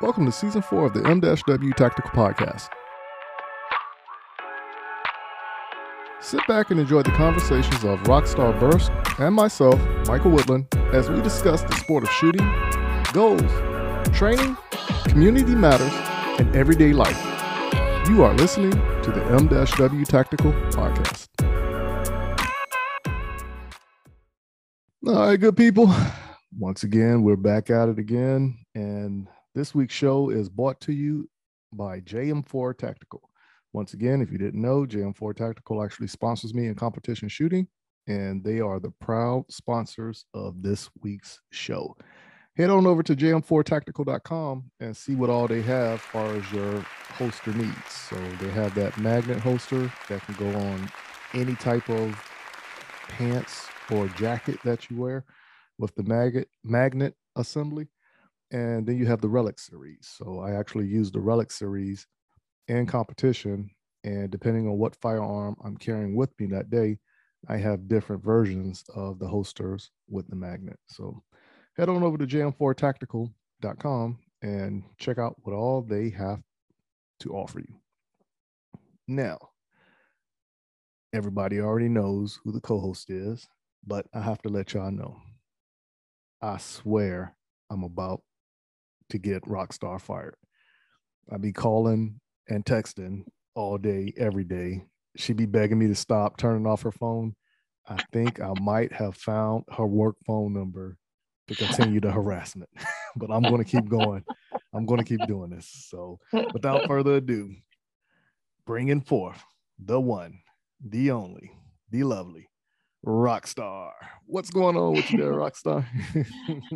Welcome to season four of the M-W Tactical Podcast. Sit back and enjoy the conversations of Rockstar Burst and myself, Michael Woodland, as we discuss the sport of shooting, goals, training, community matters, and everyday life. You are listening to the M-W Tactical Podcast. All right, good people. Once again, we're back at it again. And this week's show is brought to you by JM4 Tactical. Once again, if you didn't know, JM4 Tactical actually sponsors me in competition shooting, and they are the proud sponsors of this week's show. Head on over to jm4tactical.com and see what all they have as far as your holster needs. So they have that magnet holster that can go on any type of pants or jacket that you wear with the magnet magnet assembly. And then you have the relic series. So I actually use the relic series in competition. And depending on what firearm I'm carrying with me that day, I have different versions of the holsters with the magnet. So head on over to jm4tactical.com and check out what all they have to offer you. Now, everybody already knows who the co-host is, but I have to let y'all know. I swear I'm about to get Rockstar fired. I'd be calling and texting all day, every day. She'd be begging me to stop turning off her phone. I think I might have found her work phone number to continue the harassment, but I'm going to keep going. I'm going to keep doing this. So, without further ado, bringing forth the one, the only, the lovely Rockstar. What's going on with you there, Rockstar?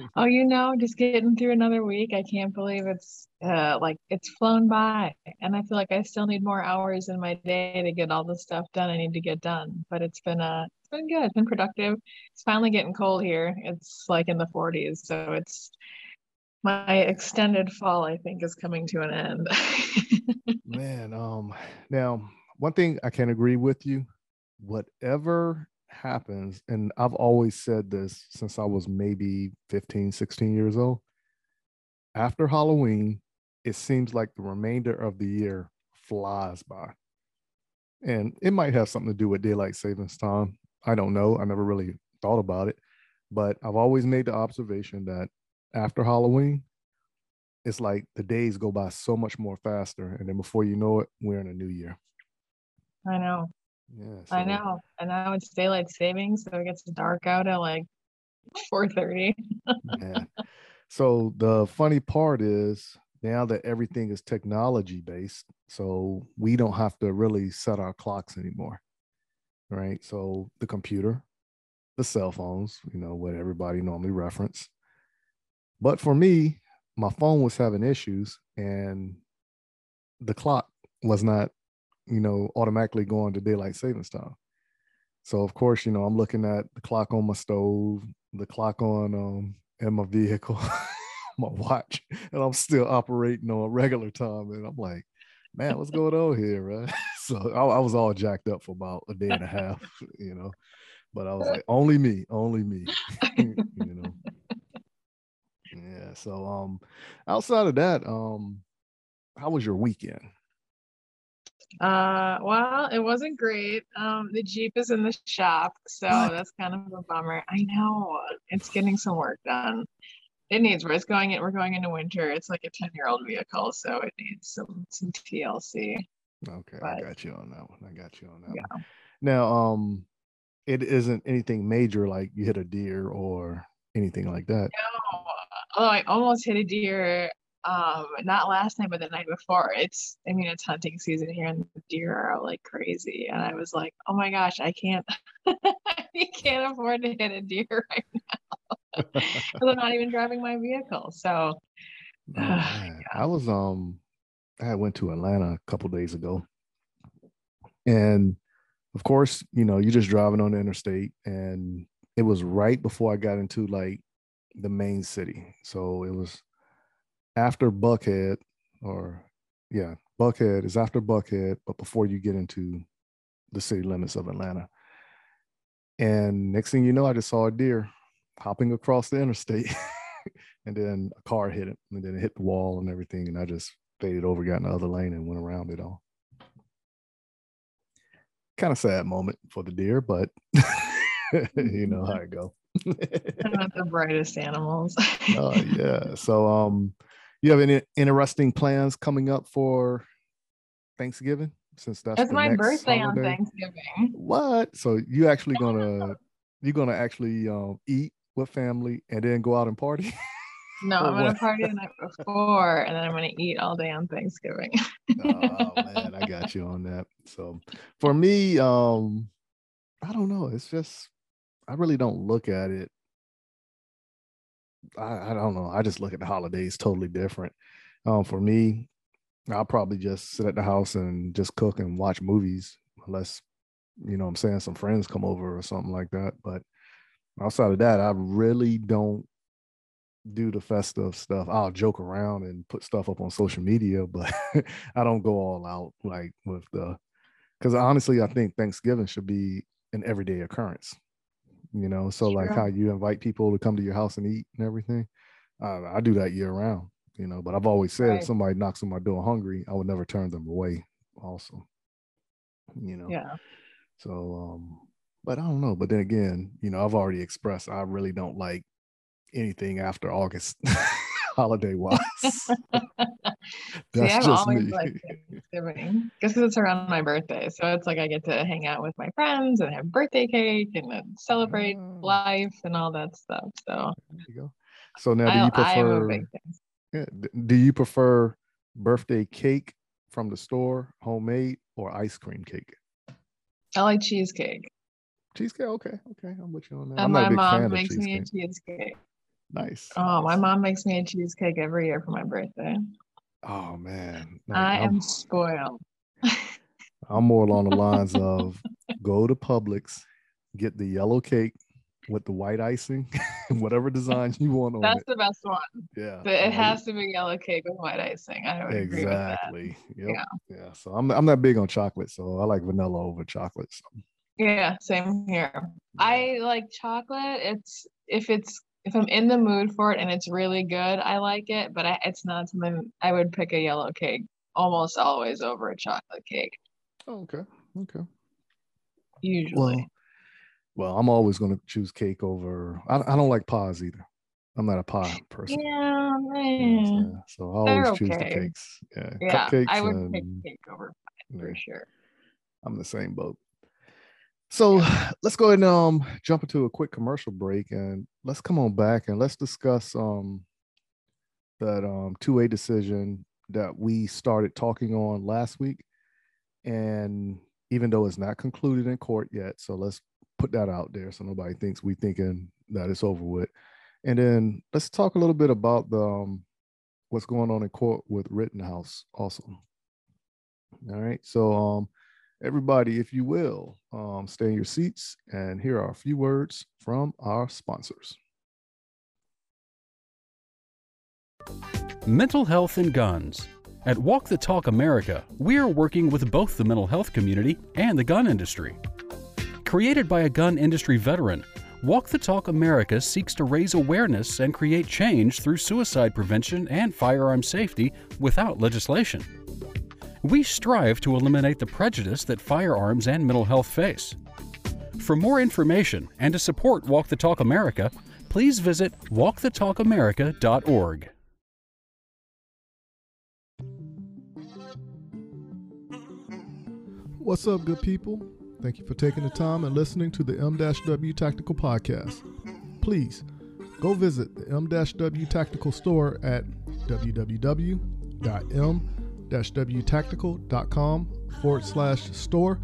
oh, you know, just getting through another week. I can't believe it's uh, like it's flown by, and I feel like I still need more hours in my day to get all the stuff done I need to get done. But it's been uh, it's been good. It's been productive. It's finally getting cold here. It's like in the 40s, so it's my extended fall. I think is coming to an end. Man, um, now one thing I can agree with you. Whatever happens, and I've always said this since I was maybe 15, 16 years old. After Halloween, it seems like the remainder of the year flies by. And it might have something to do with daylight savings time. I don't know. I never really thought about it. But I've always made the observation that after Halloween, it's like the days go by so much more faster. And then before you know it, we're in a new year. I know. Yeah, so. I know. And now it's daylight savings, so it gets dark out at like 4:30. yeah. So the funny part is now that everything is technology based, so we don't have to really set our clocks anymore. Right? So the computer, the cell phones, you know, what everybody normally reference. But for me, my phone was having issues and the clock was not you know, automatically going to daylight savings time. So of course, you know, I'm looking at the clock on my stove, the clock on um in my vehicle, my watch, and I'm still operating on regular time. And I'm like, man, what's going on here, right? So I, I was all jacked up for about a day and a half, you know. But I was like, only me, only me, you know. Yeah. So um outside of that, um, how was your weekend? Uh, well, it wasn't great. Um, the Jeep is in the shop, so what? that's kind of a bummer. I know it's getting some work done. It needs. We're it's going in. We're going into winter. It's like a ten-year-old vehicle, so it needs some some TLC. Okay, but, I got you on that one. I got you on that. Yeah. One. Now, um, it isn't anything major like you hit a deer or anything like that. No. Oh, I almost hit a deer um not last night but the night before. It's i mean it's hunting season here and the deer are out like crazy. And i was like oh my gosh i can't i can't afford to hit a deer right now. Because i'm not even driving my vehicle. So oh, uh, i was um i went to atlanta a couple days ago. And of course you know you're just driving on the interstate. And it was right before i got into like the main city. So it was after Buckhead, or yeah, Buckhead is after Buckhead, but before you get into the city limits of Atlanta. And next thing you know, I just saw a deer hopping across the interstate. and then a car hit it, and then it hit the wall and everything, and I just faded over, got in the other lane, and went around it all. Kind of sad moment for the deer, but you know how it go. not the brightest animals. oh yeah. So um you have any interesting plans coming up for Thanksgiving? Since that's, that's my birthday holiday? on Thanksgiving. What? So you actually gonna you're gonna actually um eat with family and then go out and party? No, I'm gonna party the night before and then I'm gonna eat all day on Thanksgiving. oh man, I got you on that. So for me, um, I don't know. It's just I really don't look at it. I, I don't know. I just look at the holidays totally different. Um, for me, I'll probably just sit at the house and just cook and watch movies, unless you know I'm saying some friends come over or something like that. But outside of that, I really don't do the festive stuff. I'll joke around and put stuff up on social media, but I don't go all out like with the because honestly, I think Thanksgiving should be an everyday occurrence you know so sure. like how you invite people to come to your house and eat and everything uh, i do that year round you know but i've always said right. if somebody knocks on my door hungry i would never turn them away also you know yeah so um but i don't know but then again you know i've already expressed i really don't like anything after august holiday wise. That's See, I've always me. liked Thanksgiving just because it's around my birthday. So it's like I get to hang out with my friends and have birthday cake and then celebrate oh. life and all that stuff. So there you go. So now, do you prefer? Yeah, do you prefer birthday cake from the store, homemade, or ice cream cake? I like cheesecake. Cheesecake, okay, okay, I'm with you on that. And my mom makes me a cheesecake. Nice. Oh, my mom makes me a cheesecake every year for my birthday. Oh man. Like, I am I'm, spoiled. I'm more along the lines of go to Publix, get the yellow cake with the white icing, whatever design you want on That's it. the best one. Yeah. But it has to be yellow cake with white icing. I would exactly. Yep. Yeah. Yeah. So I'm I'm not big on chocolate, so I like vanilla over chocolate. So. Yeah, same here. I like chocolate. It's if it's if I'm in the mood for it and it's really good, I like it, but I, it's not something I would pick a yellow cake almost always over a chocolate cake. Oh, okay. Okay. Usually. Well, well I'm always going to choose cake over. I, I don't like pies either. I'm not a pie person. Yeah, man. so I always They're choose okay. the cakes. Yeah, yeah cupcakes. I would and, pick cake over pie for sure. I'm the same boat. So let's go ahead and um, jump into a quick commercial break and let's come on back and let's discuss um, that um, 2A decision that we started talking on last week. And even though it's not concluded in court yet, so let's put that out there so nobody thinks we thinking that it's over with. And then let's talk a little bit about the um, what's going on in court with Rittenhouse also. All right. So um Everybody, if you will, um, stay in your seats, and here are a few words from our sponsors. Mental health and guns. At Walk the Talk America, we are working with both the mental health community and the gun industry. Created by a gun industry veteran, Walk the Talk America seeks to raise awareness and create change through suicide prevention and firearm safety without legislation. We strive to eliminate the prejudice that firearms and mental health face. For more information and to support Walk the Talk America, please visit walkthetalkamerica.org. What's up, good people? Thank you for taking the time and listening to the M-W Tactical Podcast. Please go visit the M-W Tactical store at www.m wtactical.com forward slash store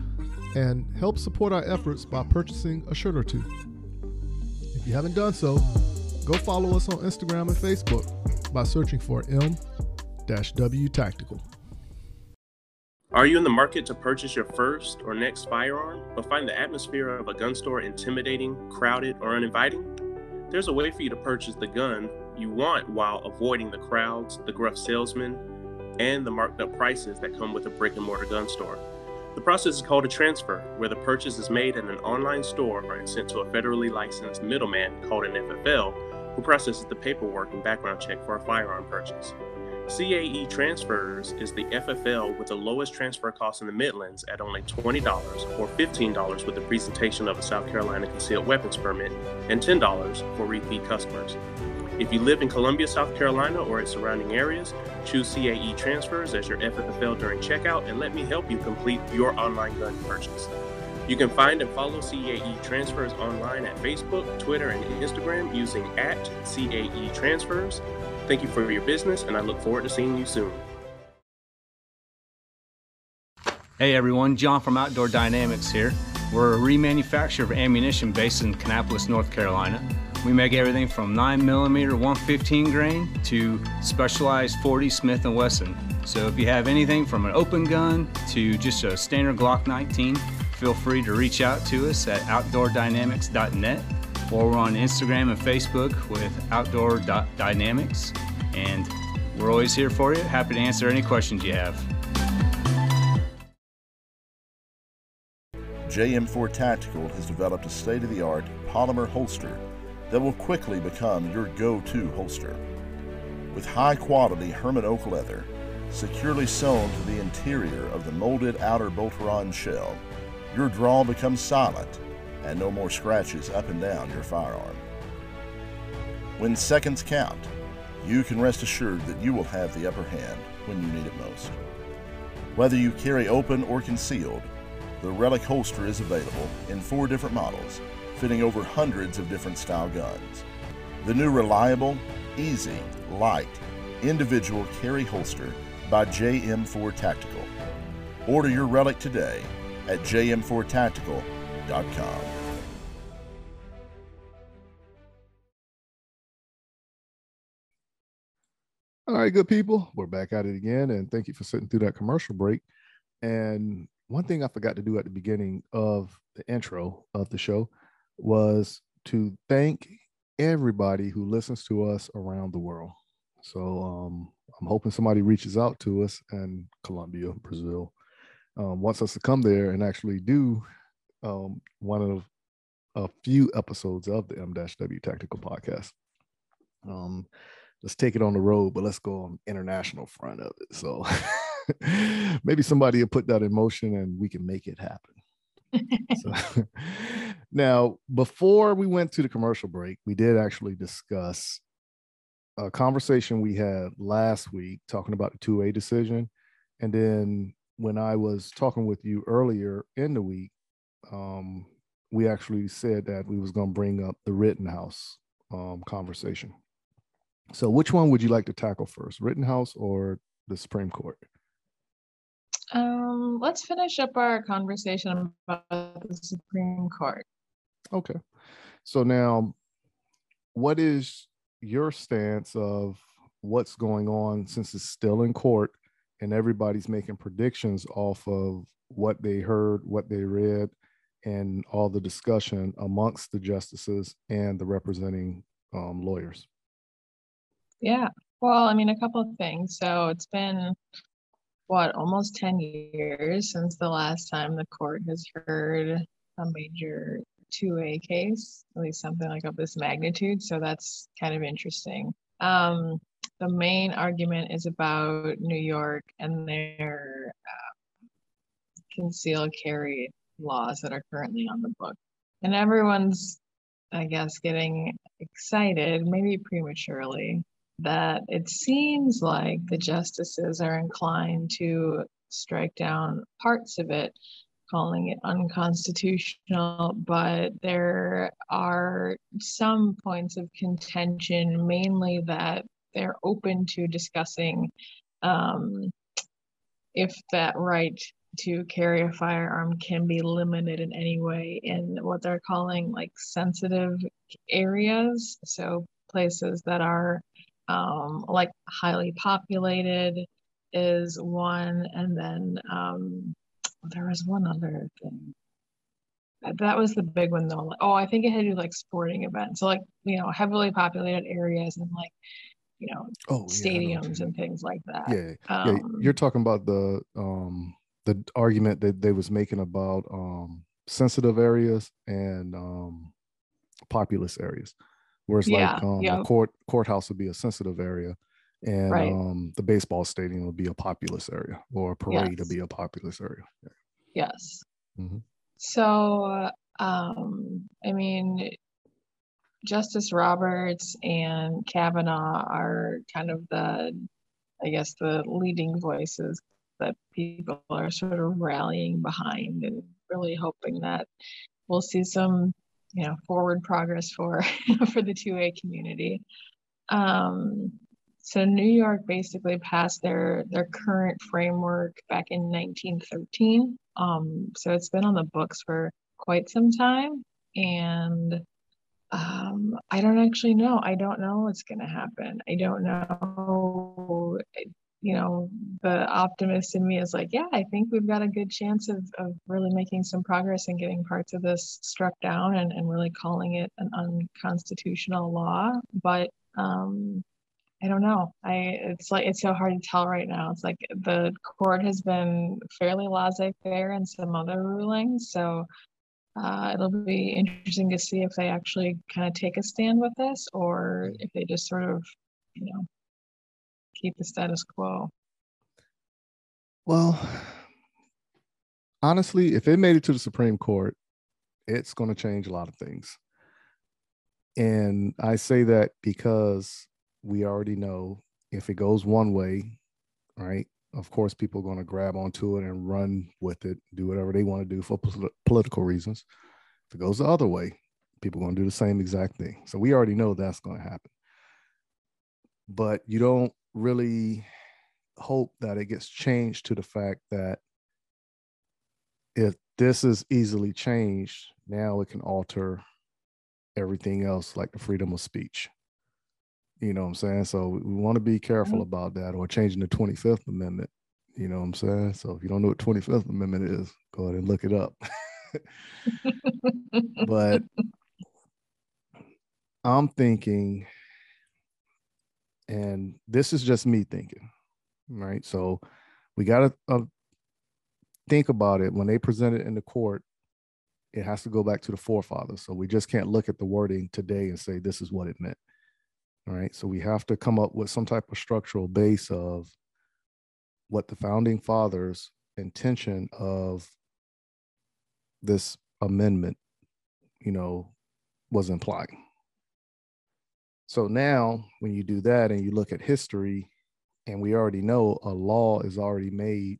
and help support our efforts by purchasing a shirt or two. If you haven't done so, go follow us on Instagram and Facebook by searching for M-W Tactical. Are you in the market to purchase your first or next firearm, but find the atmosphere of a gun store intimidating, crowded, or uninviting? There's a way for you to purchase the gun you want while avoiding the crowds, the gruff salesmen, and the marked up prices that come with a brick and mortar gun store. The process is called a transfer, where the purchase is made at an online store and sent to a federally licensed middleman called an FFL, who processes the paperwork and background check for a firearm purchase. CAE Transfers is the FFL with the lowest transfer cost in the Midlands at only $20 or $15 with the presentation of a South Carolina concealed weapons permit and $10 for repeat customers. If you live in Columbia, South Carolina or its surrounding areas, choose CAE Transfers as your FFL during checkout and let me help you complete your online gun purchase. You can find and follow CAE Transfers online at Facebook, Twitter, and Instagram using at CAE Transfers. Thank you for your business, and I look forward to seeing you soon. Hey everyone, John from Outdoor Dynamics here. We're a remanufacturer of ammunition based in Kannapolis, North Carolina. We make everything from 9mm 115 grain to specialized 40 Smith & Wesson. So if you have anything from an open gun to just a standard Glock 19, feel free to reach out to us at outdoordynamics.net or we're on Instagram and Facebook with Outdoor Dynamics. And we're always here for you. Happy to answer any questions you have. JM4 Tactical has developed a state of the art polymer holster that will quickly become your go to holster. With high quality Hermann oak leather, securely sewn to the interior of the molded outer Boltaron shell, your draw becomes silent and no more scratches up and down your firearm. When seconds count, you can rest assured that you will have the upper hand when you need it most. Whether you carry open or concealed, the Relic holster is available in four different models, fitting over hundreds of different style guns. The new reliable, easy, light, individual carry holster by JM4 Tactical. Order your Relic today at jm4tactical.com. All right, good people. We're back at it again. And thank you for sitting through that commercial break. And one thing I forgot to do at the beginning of the intro of the show was to thank everybody who listens to us around the world. So um, I'm hoping somebody reaches out to us in Colombia, Brazil, um, wants us to come there and actually do um, one of a few episodes of the M-W Tactical Podcast. Um, let's take it on the road, but let's go on international front of it. So maybe somebody will put that in motion and we can make it happen. so, now, before we went to the commercial break, we did actually discuss a conversation we had last week talking about the 2A decision. And then when I was talking with you earlier in the week, um, we actually said that we was going to bring up the Rittenhouse um, conversation. So, which one would you like to tackle first, Rittenhouse or the Supreme Court? Um, let's finish up our conversation about the Supreme Court. Okay. So now, what is your stance of what's going on since it's still in court and everybody's making predictions off of what they heard, what they read, and all the discussion amongst the justices and the representing um, lawyers? Yeah. Well, I mean, a couple of things. So it's been what almost 10 years since the last time the court has heard a major 2A case, at least something like of this magnitude. So that's kind of interesting. Um, the main argument is about New York and their uh, concealed carry laws that are currently on the book. And everyone's, I guess, getting excited, maybe prematurely, that it seems like the justices are inclined to strike down parts of it, calling it unconstitutional, but there are some points of contention, mainly that they're open to discussing um, if that right to carry a firearm can be limited in any way in what they're calling like sensitive areas. So places that are um, like highly populated is one, and then um, there was one other thing. That was the big one though. Oh, I think it had to do like sporting events. So like you know heavily populated areas and like you know oh, stadiums yeah, and things like that. Yeah, um, yeah. You're talking about the um the argument that they was making about um sensitive areas and um populous areas Whereas Yeah, like um, yeah. the court courthouse would be a sensitive area, and Right. um, the baseball stadium would be a populous area, or a parade Yes. would be a populous area. Yes. Mhm. So, um, I mean, Justice Roberts and Kavanaugh are kind of the, I guess, the leading voices that people are sort of rallying behind and really hoping that we'll see some, you know, forward progress for for the 2A community. Um, so New York basically passed their their current framework back in 1913. Um, so it's been on the books for quite some time, and um, I don't actually know. I don't know what's going to happen. I don't know. You know, the optimist in me is like, yeah, I think we've got a good chance of, of really making some progress and getting parts of this struck down and, and really calling it an unconstitutional law. But um, I don't know. I it's like it's so hard to tell right now. It's like the court has been fairly laissez-faire in some other rulings, so uh, it'll be interesting to see if they actually kind of take a stand with this or if they just sort of, you know, keep the status quo. Well, honestly, if it made it to the Supreme Court, it's going to change a lot of things. And I say that because we already know if it goes one way, right? Of course, people are going to grab onto it and run with it, do whatever they want to do for pol- political reasons. If it goes the other way, people are going to do the same exact thing. So we already know that's going to happen. But you don't really hope that it gets changed to the fact that if this is easily changed, now it can alter everything else, like the freedom of speech. You know what I'm saying? So we, want to be careful Mhm. about that or changing the 25th Amendment. You know what I'm saying? So if you don't know what 25th Amendment is, go ahead and look it up. but I'm thinking, and this is just me thinking, right? So we got to uh, think about it when they present it in the court. It has to go back to the forefathers. So we just can't look at the wording today and say this is what it meant. Right. So we have to come up with some type of structural base of what the founding fathers' intention of this amendment, you know, was implying. So now, when you do that and you look at history, and we already know a law is already made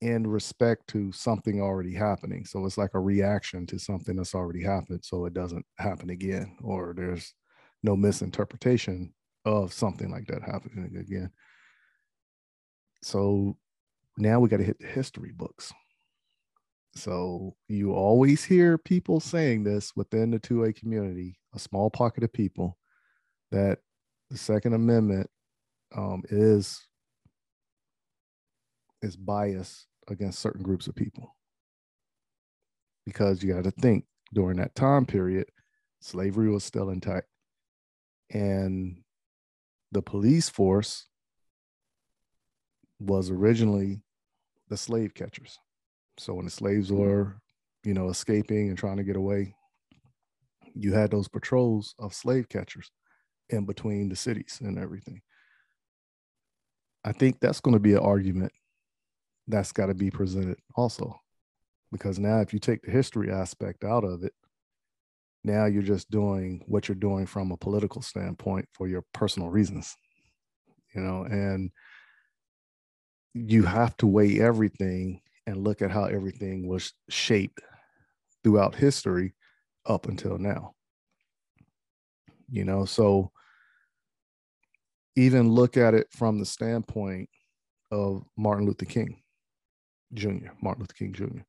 in respect to something already happening. So it's like a reaction to something that's already happened. So it doesn't happen again, or there's no misinterpretation of something like that happening again. So now we got to hit the history books. So you always hear people saying this within the 2A community, a small pocket of people, that the Second Amendment um, is is biased against certain groups of people. Because you got to think during that time period, slavery was still intact, and the police force was originally the slave catchers. So when the slaves mm-hmm. were, you know, escaping and trying to get away, you had those patrols of slave catchers in between the cities and everything. I think that's going to be an argument that's got to be presented also. Because now, if you take the history aspect out of it, now you're just doing what you're doing from a political standpoint for your personal reasons, you know, and you have to weigh everything and look at how everything was shaped throughout history up until now. You know, so even look at it from the standpoint of Martin Luther King Jr., Martin Luther King Jr.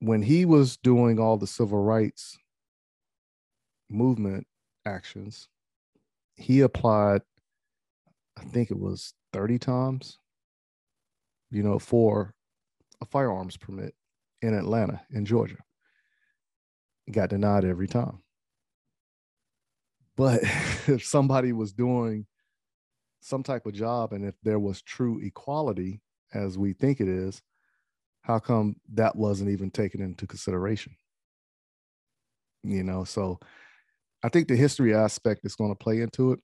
When he was doing all the civil rights movement actions, he applied, I think it was 30 times, you know, for a firearms permit in Atlanta, in Georgia. Got denied every time. But if somebody was doing some type of job and if there was true equality as we think it is, how come that wasn't even taken into consideration? you know. So I think the history aspect is going to play into it,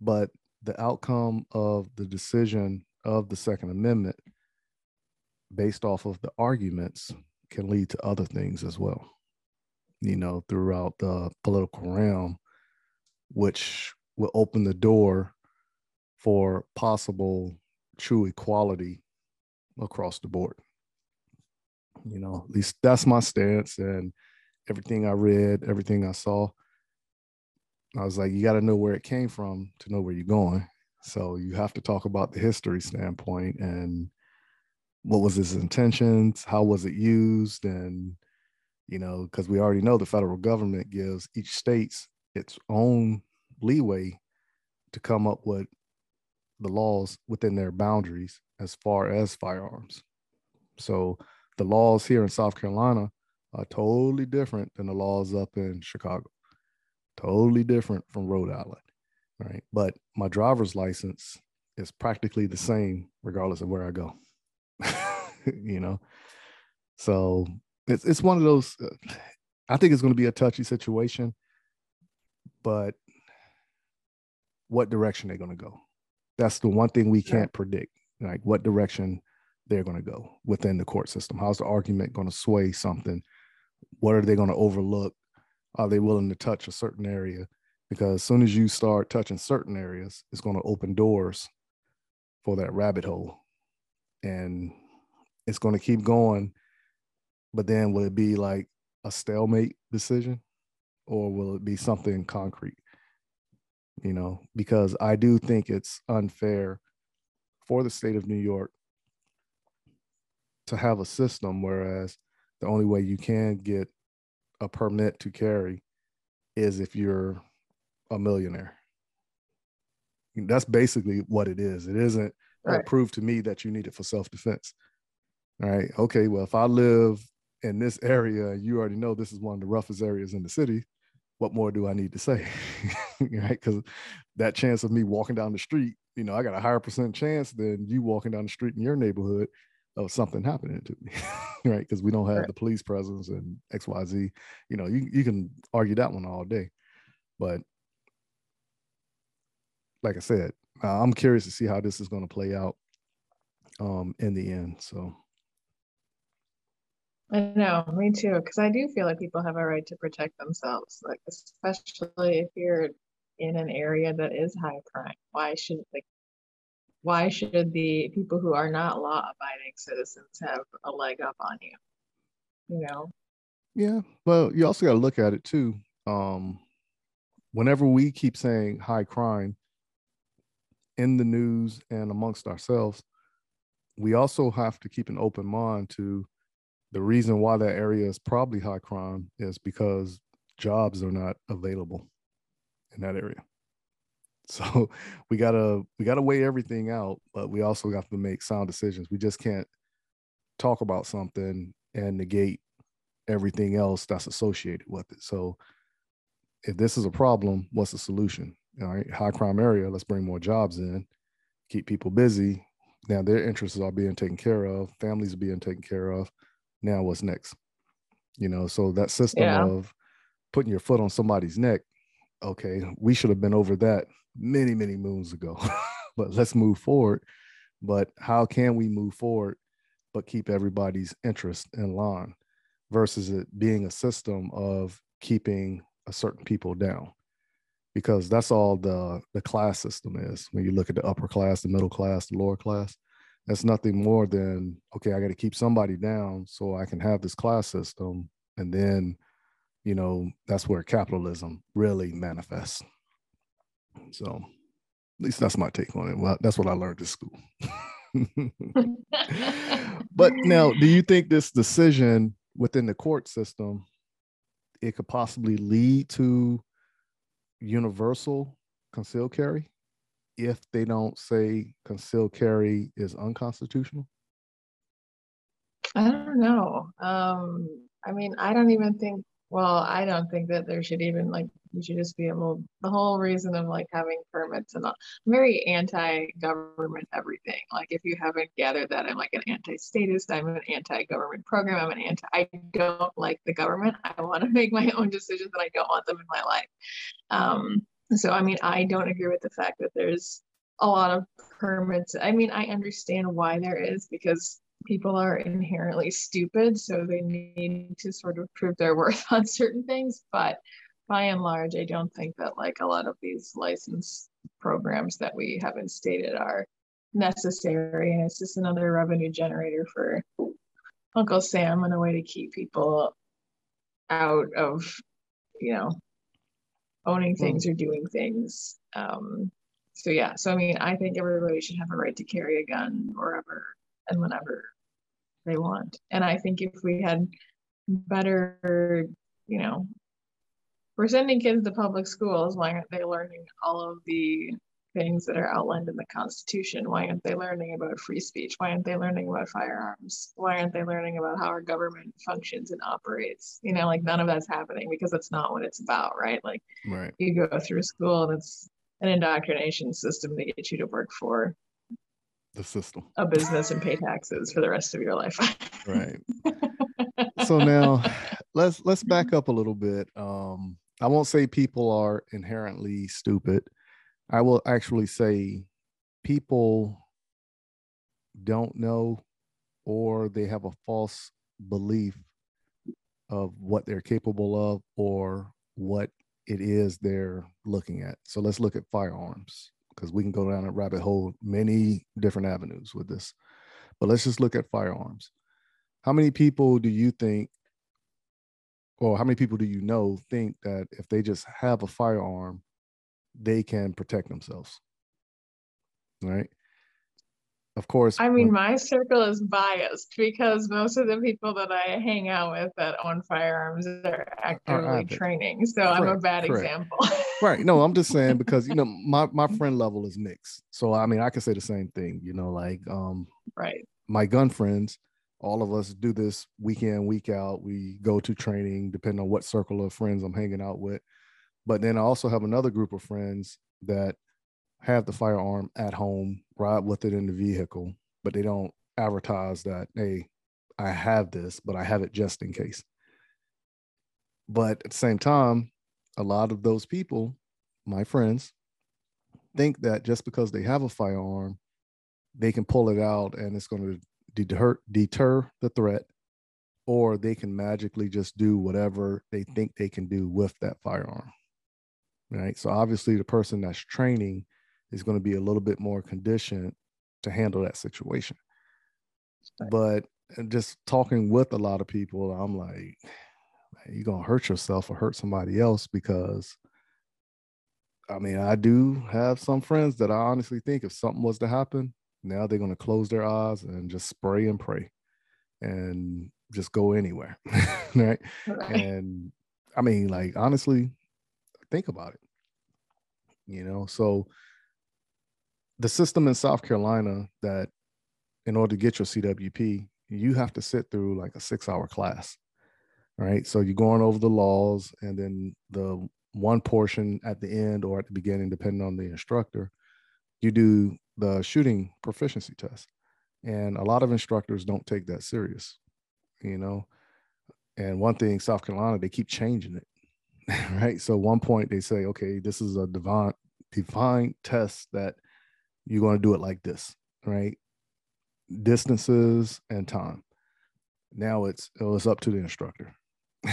but the outcome of the decision of the Second Amendment, based off of the arguments, can lead to other things as well. You know, throughout the political realm, which will open the door for possible true equality across the board. You know, at least that's my stance and everything I read, everything I saw. I was like, you got to know where it came from to know where you're going. So you have to talk about the history standpoint and what was his intentions, how was it used, and you know, because we already know the federal government gives each state's its own leeway to come up with the laws within their boundaries as far as firearms. So the laws here in South Carolina are totally different than the laws up in Chicago. Totally different from Rhode Island, right? But my driver's license is practically the same regardless of where I go. you know, so it's it's one of those. Uh, I think it's going to be a touchy situation, but what direction they're going to go? That's the one thing we can't predict. Like what direction they're going to go within the court system. How's the argument going to sway something? What are they going to overlook? Are they willing to touch a certain area? Because as soon as you start touching certain areas, it's going to open doors for that rabbit hole. And it's going to keep going. But then will it be like a stalemate decision or will it be something concrete? You know, because I do think it's unfair for the state of New York to have a system, whereas the only way you can get a permit to carry is if you're a millionaire. That's basically what it is. It isn't right. prove to me that you need it for self defense. All right. Okay. Well, if I live in this area, you already know this is one of the roughest areas in the city. What more do I need to say? right. Because that chance of me walking down the street, you know, I got a higher percent chance than you walking down the street in your neighborhood of something happening to me. right. Because we don't have right. the police presence and XYZ. You know, you, you can argue that one all day. But like I said, I'm curious to see how this is going to play out um, in the end. So I know, me too, because I do feel like people have a right to protect themselves, like especially if you're in an area that is high crime. Why should like why should the people who are not law abiding citizens have a leg up on you? You know? Yeah. Well, you also got to look at it too. Um, whenever we keep saying high crime in the news and amongst ourselves, we also have to keep an open mind to the reason why that area is probably high crime is because jobs are not available in that area. So we gotta we gotta weigh everything out, but we also have to make sound decisions. We just can't talk about something and negate everything else that's associated with it. So if this is a problem, what's the solution? All right, high crime area, let's bring more jobs in, keep people busy. Now their interests are being taken care of, families are being taken care of now what's next you know so that system yeah. of putting your foot on somebody's neck okay we should have been over that many many moons ago but let's move forward. But how can we move forward but keep everybody's interest in line versus it being a system of keeping a certain people down? Because that's all the the class system is. When you look at the upper class the middle class the lower class that's nothing more than okay i got to keep somebody down so i can have this class system and then you know that's where capitalism really manifests so at least that's my take on it well that's what i learned at school but now do you think this decision within the court system it could possibly lead to universal concealed carry if they don't say concealed carry is unconstitutional? I don't know. Um, I mean, I don't even think well, I don't think that there should even like you should just be able the whole reason of like having permits and all I'm very anti-government everything. Like if you haven't gathered that I'm like an anti-statist, I'm an anti-government program, I'm an anti I don't like the government. I want to make my own decisions and I don't want them in my life. Um so I mean I don't agree with the fact that there's a lot of permits. I mean I understand why there is because people are inherently stupid, so they need to sort of prove their worth on certain things. But by and large, I don't think that like a lot of these license programs that we have instated are necessary. And it's just another revenue generator for Uncle Sam and a way to keep people out of, you know, owning things or doing things. Um, so yeah, so I mean, I think everybody should have a right to carry a gun wherever and whenever they want. And I think if we had better, you know, we're sending kids to public schools, why aren't they learning all of the things that are outlined in the Constitution? Why aren't they learning about free speech? Why aren't they learning about firearms? Why aren't they learning about how our government functions and operates? You know, like none of that's happening because that's not what it's about, right? Like right. you go through school and it's an indoctrination system to get you to work for the system. A business and pay taxes for the rest of your life. Right. So now let's let's back up a little bit. Um i won't say people are inherently stupid. I will actually say people don't know or they have a false belief of what they're capable of or what it is they're looking at. So let's look at firearms because we can go down a rabbit hole many different avenues with this. But let's just look at firearms. How many people do you think, or how many people do you know think that if they just have a firearm, they can protect themselves? Right of course. I mean, my circle is biased because most of the people that I hang out with that own firearms are actively are training. So correct, I'm a bad correct. example. right. No, I'm just saying because you know my my friend level is mixed. So I mean, I can say the same thing. You know, like um, right. My gun friends, all of us do this week in week out. We go to training depending on what circle of friends I'm hanging out with. But then I also have another group of friends that have the firearm at home, ride with it in the vehicle, but they don't advertise that, hey, I have this, but I have it just in case. But at the same time, a lot of those people, my friends, think that just because they have a firearm, they can pull it out and it's going to deter deter the threat, or they can magically just do whatever they think they can do with that firearm. Right. So obviously, the person that's training is going to be a little bit more conditioned to handle that situation. Right. But just talking with a lot of people, I'm like, you're going to hurt yourself or hurt somebody else because I mean, I do have some friends that I honestly think if something was to happen, now they're going to close their eyes and just spray and pray and just go anywhere. right? right? And I mean, like, honestly, think about it. You know, so the system in South Carolina that in order to get your CWP, you have to sit through like a six hour class. Right. So you're going over the laws and then the one portion at the end or at the beginning, depending on the instructor, you do the shooting proficiency test. And a lot of instructors don't take that serious, you know. And one thing, South Carolina, they keep changing it. right. So one point they say, okay, this is a divine defined test that you're going to do it like this, right? Distances and time. Now it's oh, it's up to the instructor.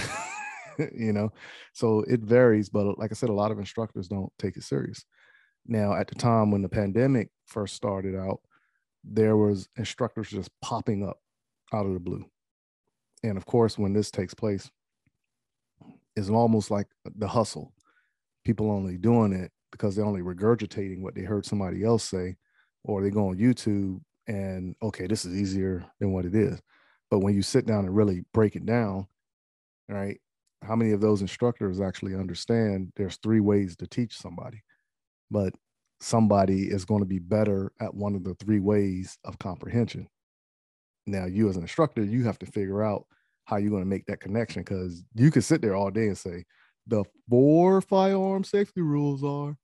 you know, so it varies, but like I said, a lot of instructors don't take it serious. Now, at the time when the pandemic first started out, there was instructors just popping up out of the blue. And of course, when this takes place, it's almost like the hustle. People only doing it because they're only regurgitating what they heard somebody else say, or they go on YouTube and okay, this is easier than what it is. But when you sit down and really break it down, right? How many of those instructors actually understand there's three ways to teach somebody, but somebody is going to be better at one of the three ways of comprehension. Now, you as an instructor, you have to figure out how you're going to make that connection because you could sit there all day and say the four firearm safety rules are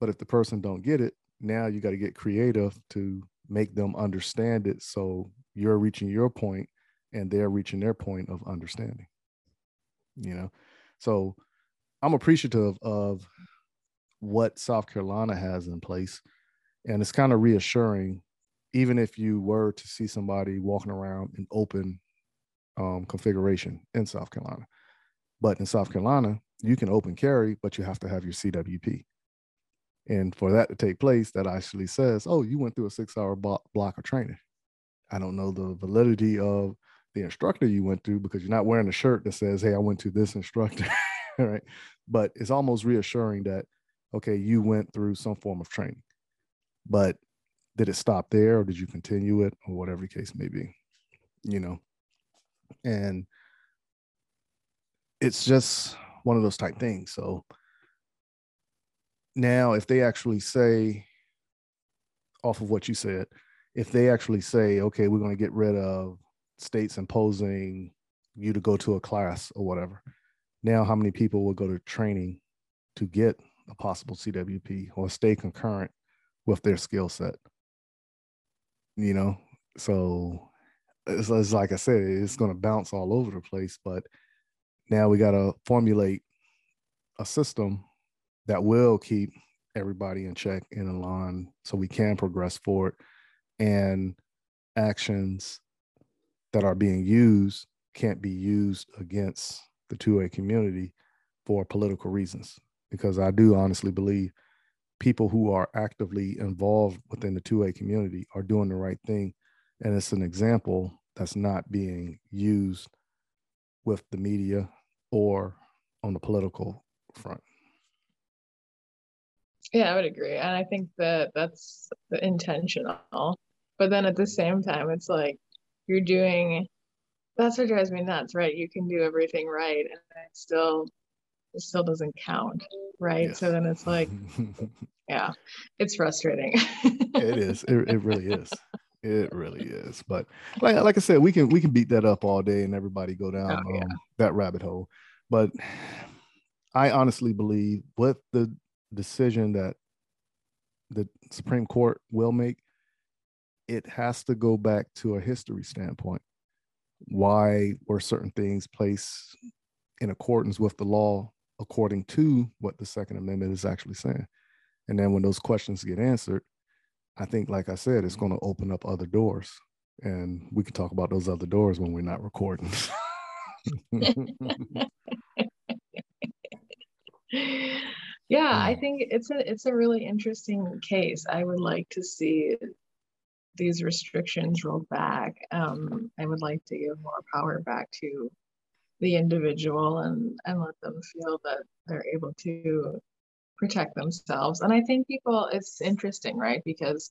but if the person don't get it now you got to get creative to make them understand it. So you're reaching your point and they're reaching their point of understanding you know? So i'm appreciative of what south carolina has in place. And it's kind of reassuring even if you were to see somebody walking around in open um, configuration in south carolina. But in south carolina you can open carry but you have to have your cwp and for that to take place, that actually says, oh, you went through a six hour block of training. I don't know the validity of the instructor you went through because you're not wearing a shirt that says, hey, I went to this instructor. right. But it's almost reassuring that, okay, you went through some form of training. But did it stop there or did you continue it or whatever the case may be? You know, and it's just one of those type things. So, now if they actually say off of what you said if they actually say okay we're going to get rid of states imposing you to go to a class or whatever now how many people will go to training to get a possible cwp or stay concurrent with their skill set? You know so it's, it's like i said it's going to bounce all over the place but now we got to formulate a system that will keep everybody in check and in line so we can progress forward and actions that are being used can't be used against the 2A community for political reasons. Because I do honestly believe people who are actively involved within the 2A community are doing the right thing. And it's an example that's not being used with the media or on the political front. Yeah, I would agree. And I think that that's intentional. But then at the same time, it's like you're doing that's what drives me nuts, right? You can do everything right and it still it still doesn't count, right? Yes. So then it's like, yeah, it's frustrating. it is. It, it really is. It really is. But like like I said, we can we can beat that up all day and everybody go down oh, yeah. um, that rabbit hole. But I honestly believe with the decision that the Supreme Court will make, it has to go back to a history standpoint. Why were certain things placed in accordance with the law according to what the Second Amendment is actually saying? And then when those questions get answered, I think, like I said, it's going to open up other doors. And we can talk about those other doors when we're not recording. Yeah, I think it's a it's a really interesting case. I would like to see these restrictions rolled back. Um, I would like to give more power back to the individual and and let them feel that they're able to protect themselves. And I think people, it's interesting, right? Because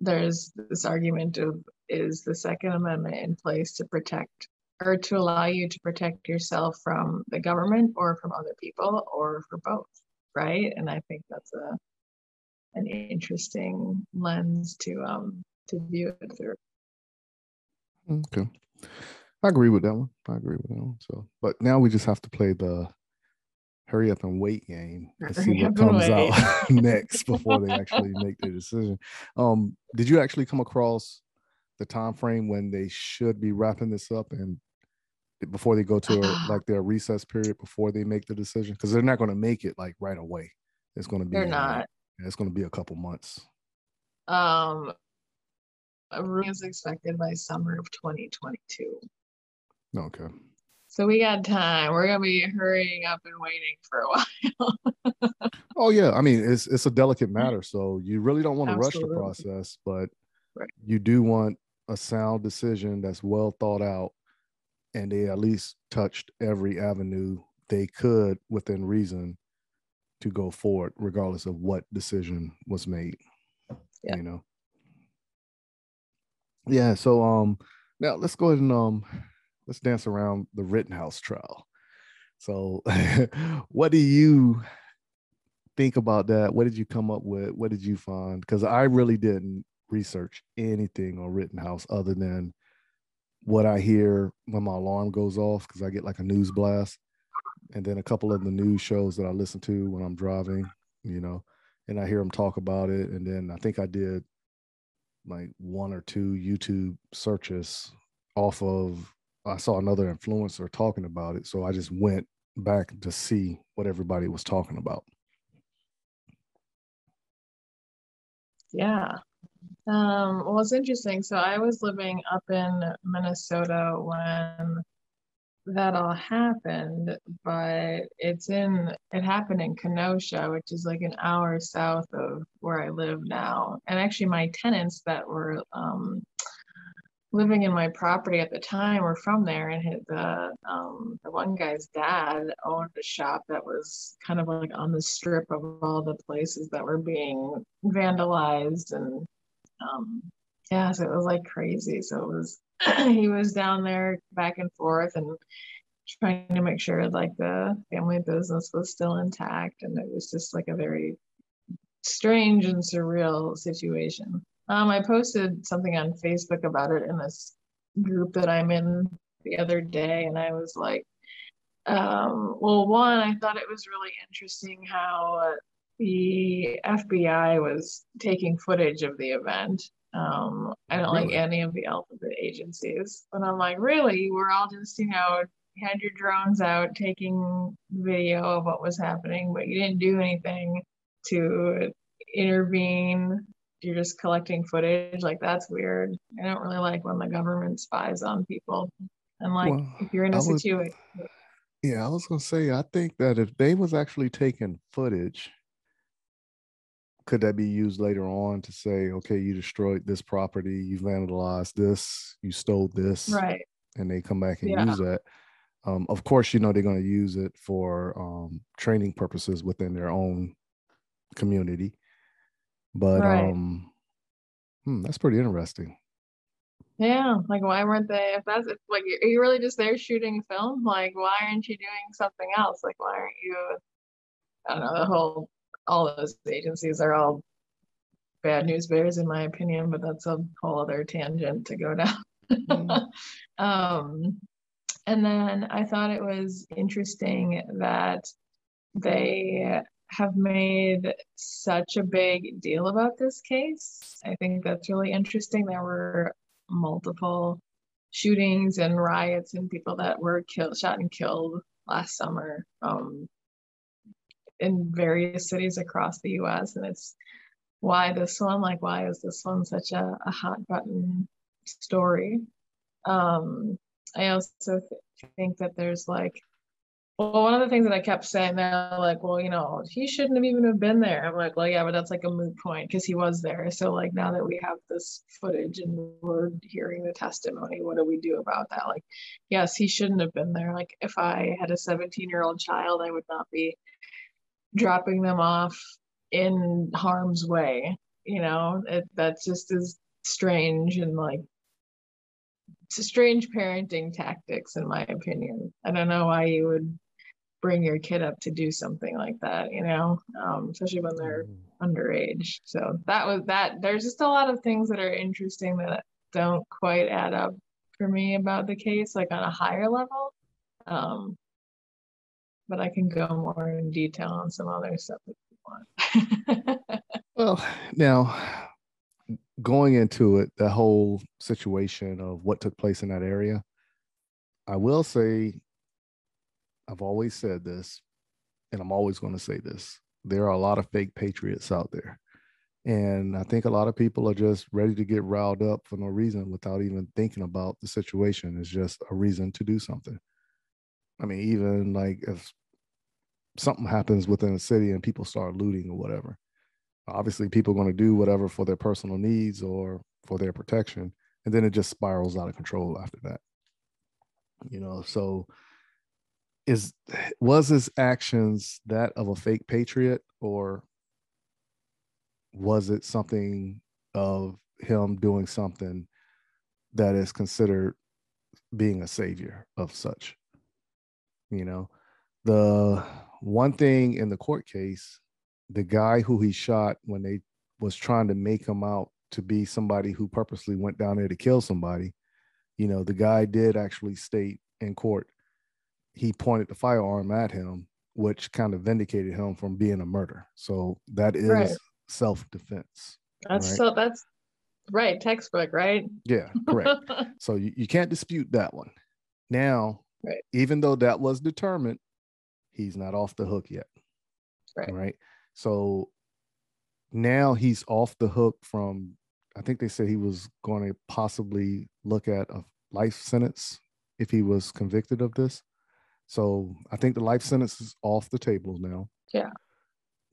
there's this argument of is the Second Amendment in place to protect or to allow you to protect yourself from the government or from other people or for both? Right? And I think that's a an interesting lens to um to view it through. Okay. I agree with that one. I agree with that one. So, but now we just have to play the hurry up and wait game and see what comes out next before they actually make their decision. Um, did you actually come across the time frame when they should be wrapping this up and before they go to a, like their recess period before they make the decision because they're not going to make it like right away. It's going to be they're not. it's going to be a couple months. Um, a room is expected by summer of 2022. Okay. So we got time. We're gonna be hurrying up and waiting for a while. oh yeah, I mean it's it's a delicate matter, so you really don't want to rush the process, but right. you do want a sound decision that's well thought out and they at least touched every avenue they could within reason to go forward regardless of what decision was made yeah. you know? Yeah so um now let's go ahead and um let's dance around the rittenhouse trial. So what do you think about that? What did you come up with? What did you find? Because i really didn't research anything on rittenhouse other than what I hear when my alarm goes off because I get like a news blast, and then a couple of the news shows that I listen to when I'm driving, you know, and I hear them talk about it, and then I think I did like one or two YouTube searches off of I saw another influencer talking about it, so I just went back to see what everybody was talking about. Yeah. Um, well, it's interesting. So I was living up in Minnesota when that all happened, but it's in it happened in Kenosha, which is like an hour south of where I live now. And actually, my tenants that were um, living in my property at the time were from there, and the um, the one guy's dad owned a shop that was kind of like on the strip of all the places that were being vandalized and um, yeah, so it was like crazy. So it was he was down there back and forth and trying to make sure like the family business was still intact, and it was just like a very strange and surreal situation. Um, I posted something on Facebook about it in this group that I'm in the other day, and I was like, um, well, one, I thought it was really interesting how the FBI was taking footage of the event. Um, I don't really? like any of the alphabet agencies, but I'm like, really? We're all just, you know, had your drones out taking video of what was happening, but you didn't do anything to intervene you're just collecting footage like that's weird i don't really like when the government spies on people and like well, if you're in a situation yeah i was gonna say i think that if they was actually taking footage could that be used later on to say okay you destroyed this property you vandalized this you stole this right and they come back and yeah. use that um, of course you know they're going to use it for um, training purposes within their own community but right. um, hmm, that's pretty interesting. Yeah, like why weren't they? If that's if, like, are you really just there shooting film? Like, why aren't you doing something else? Like, why aren't you? I don't know. The whole all those agencies are all bad news bears, in my opinion. But that's a whole other tangent to go down. Mm. um, and then I thought it was interesting that they have made such a big deal about this case. I think that's really interesting. There were multiple shootings and riots and people that were killed, shot and killed last summer um, in various cities across the US. And it's why this one, like, why is this one such a, a hot button story? Um, I also th- think that there's like well, one of the things that I kept saying, they're like, well, you know, he shouldn't have even have been there. I'm like, well, yeah, but that's like a moot point because he was there. So like now that we have this footage and we're hearing the testimony, what do we do about that? Like, yes, he shouldn't have been there. Like if I had a 17 year old child, I would not be dropping them off in harm's way. You know, it, that just as strange and like it's a strange parenting tactics in my opinion. I don't know why you would bring your kid up to do something like that, you know, um, especially when they're mm. underage. So that was that. There's just a lot of things that are interesting that don't quite add up for me about the case, like on a higher level. Um, but I can go more in detail on some other stuff if you want. well, now going into it, the whole situation of what took place in that area, I will say I've always said this, and I'm always going to say this. There are a lot of fake patriots out there. And I think a lot of people are just ready to get riled up for no reason without even thinking about the situation. It's just a reason to do something. I mean, even like if something happens within a city and people start looting or whatever, obviously people are going to do whatever for their personal needs or for their protection. And then it just spirals out of control after that. You know, so is was his actions that of a fake patriot or was it something of him doing something that is considered being a savior of such you know the one thing in the court case the guy who he shot when they was trying to make him out to be somebody who purposely went down there to kill somebody you know, the guy did actually state in court he pointed the firearm at him, which kind of vindicated him from being a murder. So that is Right. self defense. That's Right. so that's right, textbook, right? Yeah, correct. so you, you can't dispute that one. Now, Right. even though that was determined, he's not off the hook yet. Right. Right. So now he's off the hook from, I think they said he was going to possibly look at a life sentence if he was convicted of this. So I think the life sentence is off the table now. Yeah.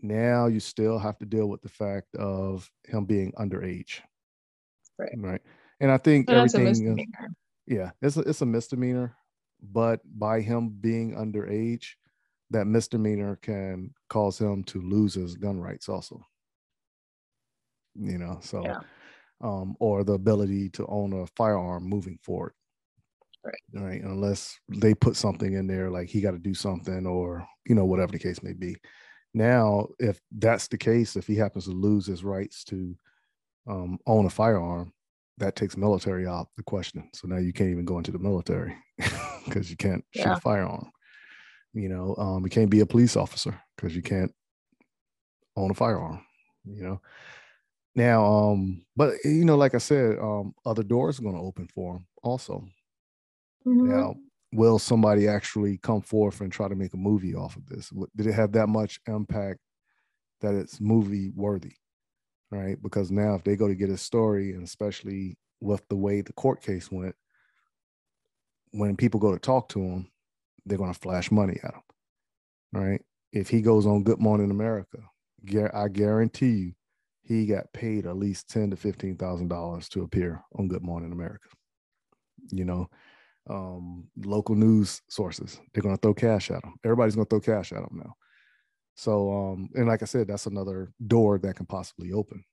Now you still have to deal with the fact of him being underage. Right. Right. And I think a everything. is- yeah, it's a, it's a misdemeanor, but by him being underage, that misdemeanor can cause him to lose his gun rights also. You know, so Yeah. um, or the ability to own a firearm moving forward. Right. Right. Unless they put something in there like he got to do something or, you know, whatever the case may be. Now, if that's the case, if he happens to lose his rights to um, own a firearm, that takes military out the question. So now you can't even go into the military because you can't shoot Yeah. a firearm. You know, um, you can't be a police officer because you can't own a firearm. You know, now, um, but you know, like I said, um, other doors are going to open for him also. Mhm. Now, will somebody actually come forth and try to make a movie off of this? Did it have that much impact that it's movie worthy? Right. Because now, if they go to get a story, and especially with the way the court case went, when people go to talk to him, they're going to flash money at him. Right. If he goes on Good Morning America, I guarantee you, he got paid at least ten to fifteen thousand dollars to appear on Good Morning America. You know, um, local news sources. They're going to throw cash at him. Everybody's going to throw cash at him now. So, um, and like I said, that's another door that can possibly open.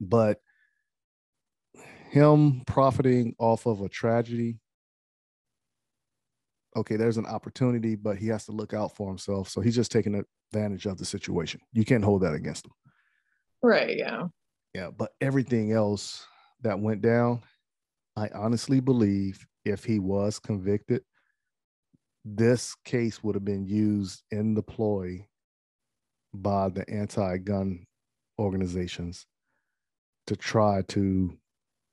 But him profiting off of a tragedy, okay, there's an opportunity, but he has to look out for himself. So he's just taking advantage of the situation. You can't hold that against him. Right, yeah. Yeah, but everything else that went down, I honestly believe if he was convicted, this case would have been used in the ploy by the anti-gun organizations to try to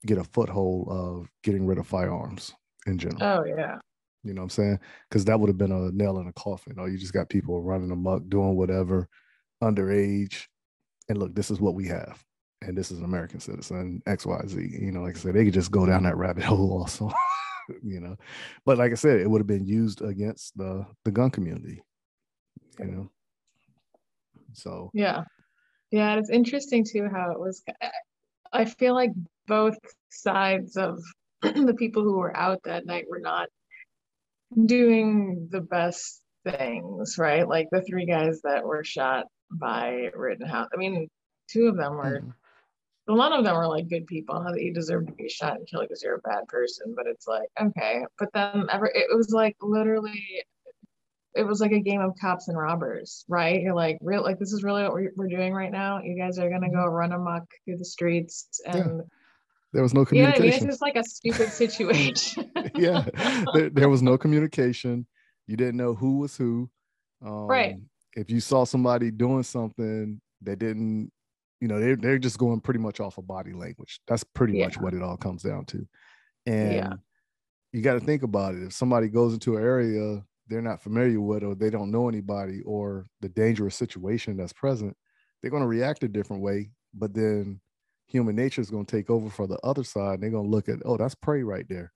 get a foothold of getting rid of firearms in general. Oh yeah. You know what I'm saying? Because that would have been a nail in a coffin. Oh, you just got people running amok, doing whatever, underage. And look, this is what we have. And this is an American citizen, XYZ. You know, like I said, they could just go down that rabbit hole also. you know. But like I said, it would have been used against the the gun community. You know. So Yeah. Yeah, it's interesting too how it was. I feel like both sides of the people who were out that night were not doing the best things, right? Like the three guys that were shot by Rittenhouse. I mean, two of them were, mhm. a lot of them were like good people. Not that you deserve to be shot and killed because you're a bad person, but it's like, okay. But then ever, it was like literally it was like a game of cops and robbers, right? You're like, real, like this is really what we're, we're doing right now. You guys are gonna go run amok through the streets, Mm-hmm. Yeah, and there was no communication. what I mean? It's just like a stupid situation. yeah. There, there was no communication. You didn't know who was who. Um, Right. If you saw somebody doing something that didn't, you know, they're they're just going pretty much off of body language. That's pretty Yeah. much what it all comes down to. And Yeah. you got to think about it. If somebody goes into an area they're not familiar with, or they don't know anybody, or the dangerous situation that's present, they're going to react a different way. But then human nature is going to take over for the other side. And they're going to look at, oh, that's prey right there.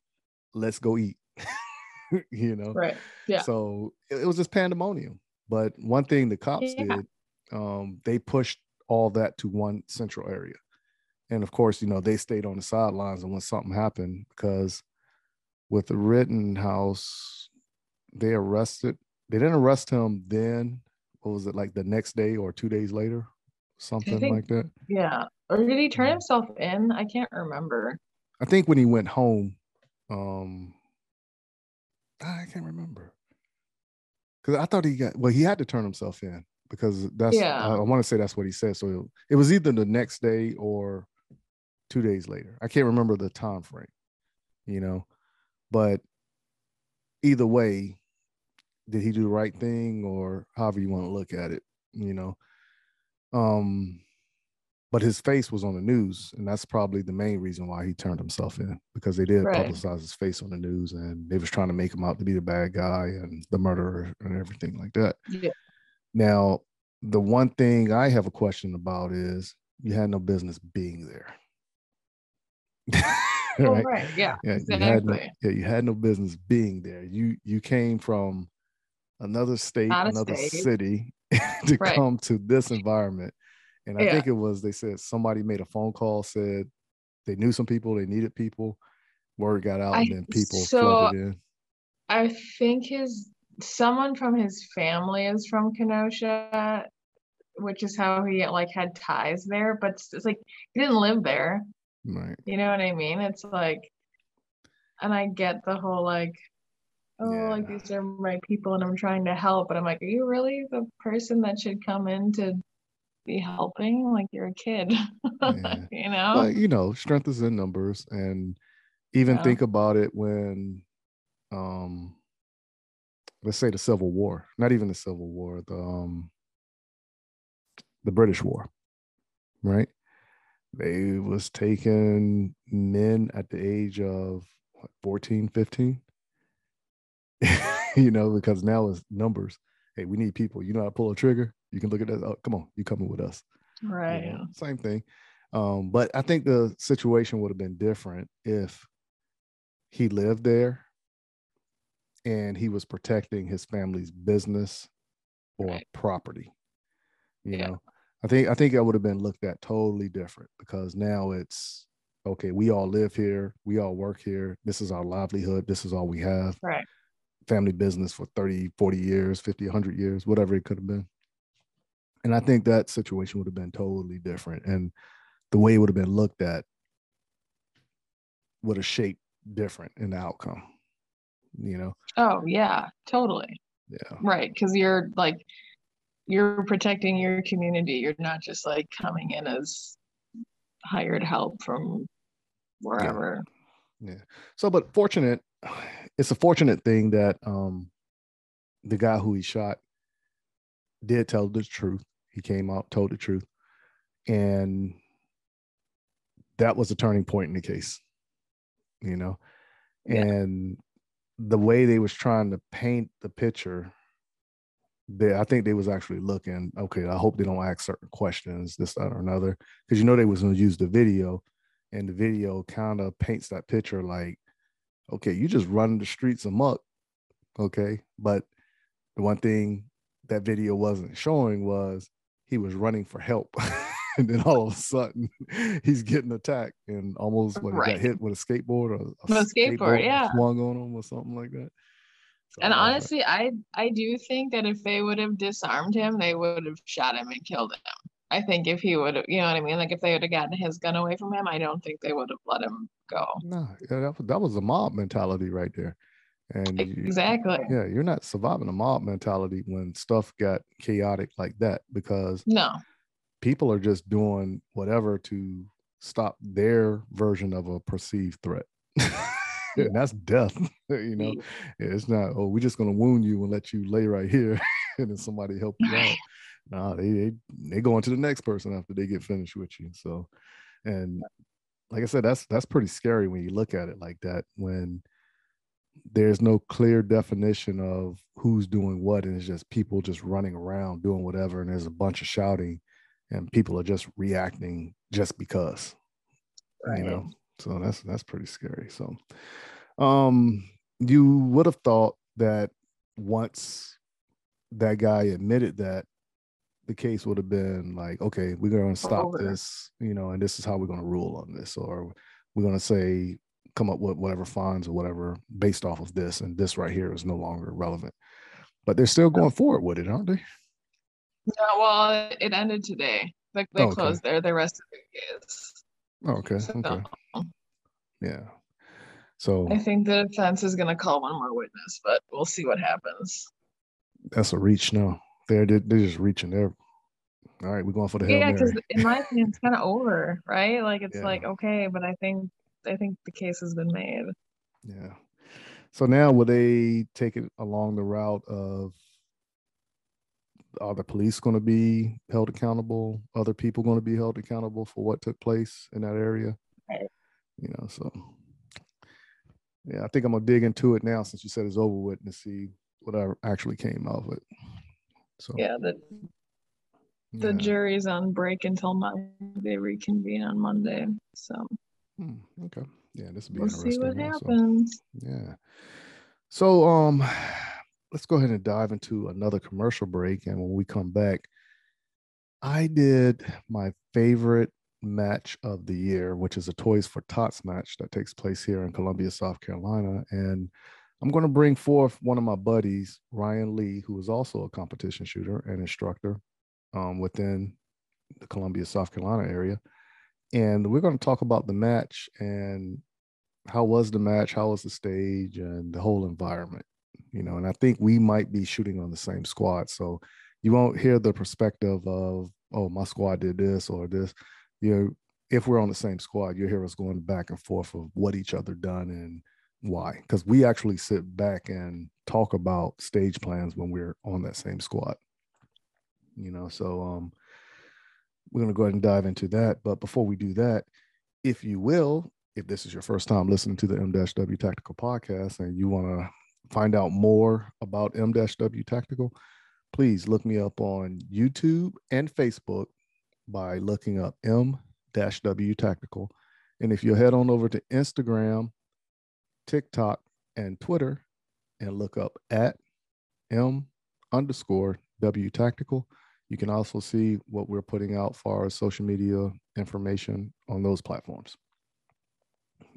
Let's go eat. you know? right. Yeah. So it, it was just pandemonium. But one thing the cops Yeah. did, um, they pushed all that to one central area. And of course, you know, they stayed on the sidelines and when something happened, because with the Rittenhouse, they arrested, they didn't arrest him then. What was it like the next day or two days later? Something think- like that. Yeah. Or did he turn himself in? I can't remember. I think when he went home, um, I can't remember because I thought he got well. He had to turn himself in because that's Yeah. I, want to say that's what he said. So it was either the next day or two days later. I can't remember the time frame, you know. But either way, did he do the right thing or however you want to look at it, you know? Um, but his face was on the news, and that's probably the main reason why he turned himself in because they did Right. publicize his face on the news, and they was trying to make him out to be the bad guy and the murderer and everything like that. Yeah. Now, the one thing I have a question about is you had no business being there. Well, right? right. Yeah. Yeah, you had no, yeah, you had no business being there. You you came from another state, of another state. city to Right. come to this environment. And I Yeah. think it was they said somebody made a phone call, said they knew some people, they needed people. Word got out, I- and then people so- flooded in. I think his someone from his family is from Kenosha, which is how he like had ties there. But it's, it's like he didn't live there. Right. You know what I mean? It's like, and I get the whole like, oh, like these are my people and I'm trying to help. But I'm like, are you really the person that should come in to be helping? Like you're a kid, Yeah. you know? But you know, strength is in numbers, and even Yeah. think about it when, um, let's say the Civil War, not even the Civil War, the um, the British War, right? They was taking men at the age of what, 14, 15. you know, because now it's numbers. Hey, we need people. You know how to pull a trigger? You can look at that. Oh, come on, you coming with us you Right. know, same thing. Um, but I think the situation would have been different if he lived there and he was protecting his family's business or Right. property. You Yeah. know, I think I think that would have been looked at totally different because now it's okay, we all live here, we all work here, this is our livelihood, this is all we have. Right. Family business for 30, 40 years, 50, 100 years, whatever it could have been. And I think that situation would have been totally different. And the way it would have been looked at would have shaped different in the outcome. You know? Oh, yeah, totally. Yeah. Right, because you're like you're protecting your community. You're not just like coming in as hired help from wherever. Yeah. So, but fortunate, it's a fortunate thing that um the guy who he shot did tell the truth. He came out, told the truth. And that was a turning point in the case, you know. Yeah. And the way they was trying to paint the picture, they I think they was actually looking, okay, I hope they don't ask certain questions, this, that, or another. Because you know they was gonna use the video, and the video kind of paints that picture like, okay, you just running the streets amok, okay. But the one thing that video wasn't showing was he was running for help. and then all of a sudden he's getting attacked and almost what, Right. got hit with a skateboard or a a skateboard, yeah. swung on him or something like that. So And was honestly, I I do think that if they would have disarmed him, they would have shot him and killed him. I think if he would have, you know what I mean? Like if they would have gotten his gun away from him, I don't think they would have let him go. no, yeah, that, was- that was a mob mentality right there. And you- Exactly. yeah, you're not surviving a mob mentality when stuff got chaotic like that because No. people are just doing whatever to stop their version of a perceived threat. and that's death. you know, it's not, oh, we're just gonna wound you and let you lay right here and then somebody help you out. Nah, they they they go on to the next person after they get finished with you. So and like I said, that's that's pretty scary when you look at it like that, when there's no clear definition of who's doing what, and it's just people just running around doing whatever, and there's a bunch of shouting, and people are just reacting just because. You know, so that's that's pretty scary. So um you would have thought that once that guy admitted that the case would have been like okay we're going to stop Over. this you know and this is how we're going to rule on this or we're going to say come up with whatever fines or whatever based off of this and this right here is no longer relevant but they're still going forward with it aren't they Yeah, well, it ended today. Like they Okay. closed there. The rest of the case. oh, okay So okay yeah so I think the defense is gonna call one more witness, but we'll see what happens. that's a reach now they're they're just reaching there all right we're going for the Yeah, because in my opinion, it's kind of over, right? Like it's Yeah. like okay, but I think I think the case has been made. Yeah. So now will they take it along the route of are the police going to be held accountable? Other people going to be held accountable for what took place in that area? Right. You know, so yeah, I think I'm gonna dig into it now since you said it's over with and see what I actually came out of it. So Yeah, the the yeah. jury's on break until Monday. They reconvene on Monday. So Hmm, okay. Yeah, this will be we'll see interesting. what also. happens. Yeah. So um let's go ahead and dive into another commercial break. And when we come back, I did my favorite match of the year, which is a Toys for Tots match that takes place here in Columbia, South Carolina. And I'm going to bring forth one of my buddies, Ryan Lee, who is also a competition shooter and instructor um, within the Columbia, South Carolina area. And we're going to talk about the match and how was the match, how was the stage, and the whole environment. You know, and I think we might be shooting on the same squad. So you won't hear the perspective of, oh, my squad did this or this. You know, if we're on the same squad, you'll hear us going back and forth of what each other done and why. Because we actually sit back and talk about stage plans when we're on that same squad. You know, so um we're going to go ahead and dive into that. But before we do that, if you will, if this is your first time listening to the M-W Tactical podcast and you want to find out more about M-W Tactical, please look me up on YouTube and Facebook by looking up M-W Tactical. And if you head on over to Instagram, TikTok, and Twitter and look up at M underscore W Tactical, you can also see what we're putting out for our social media information on those platforms.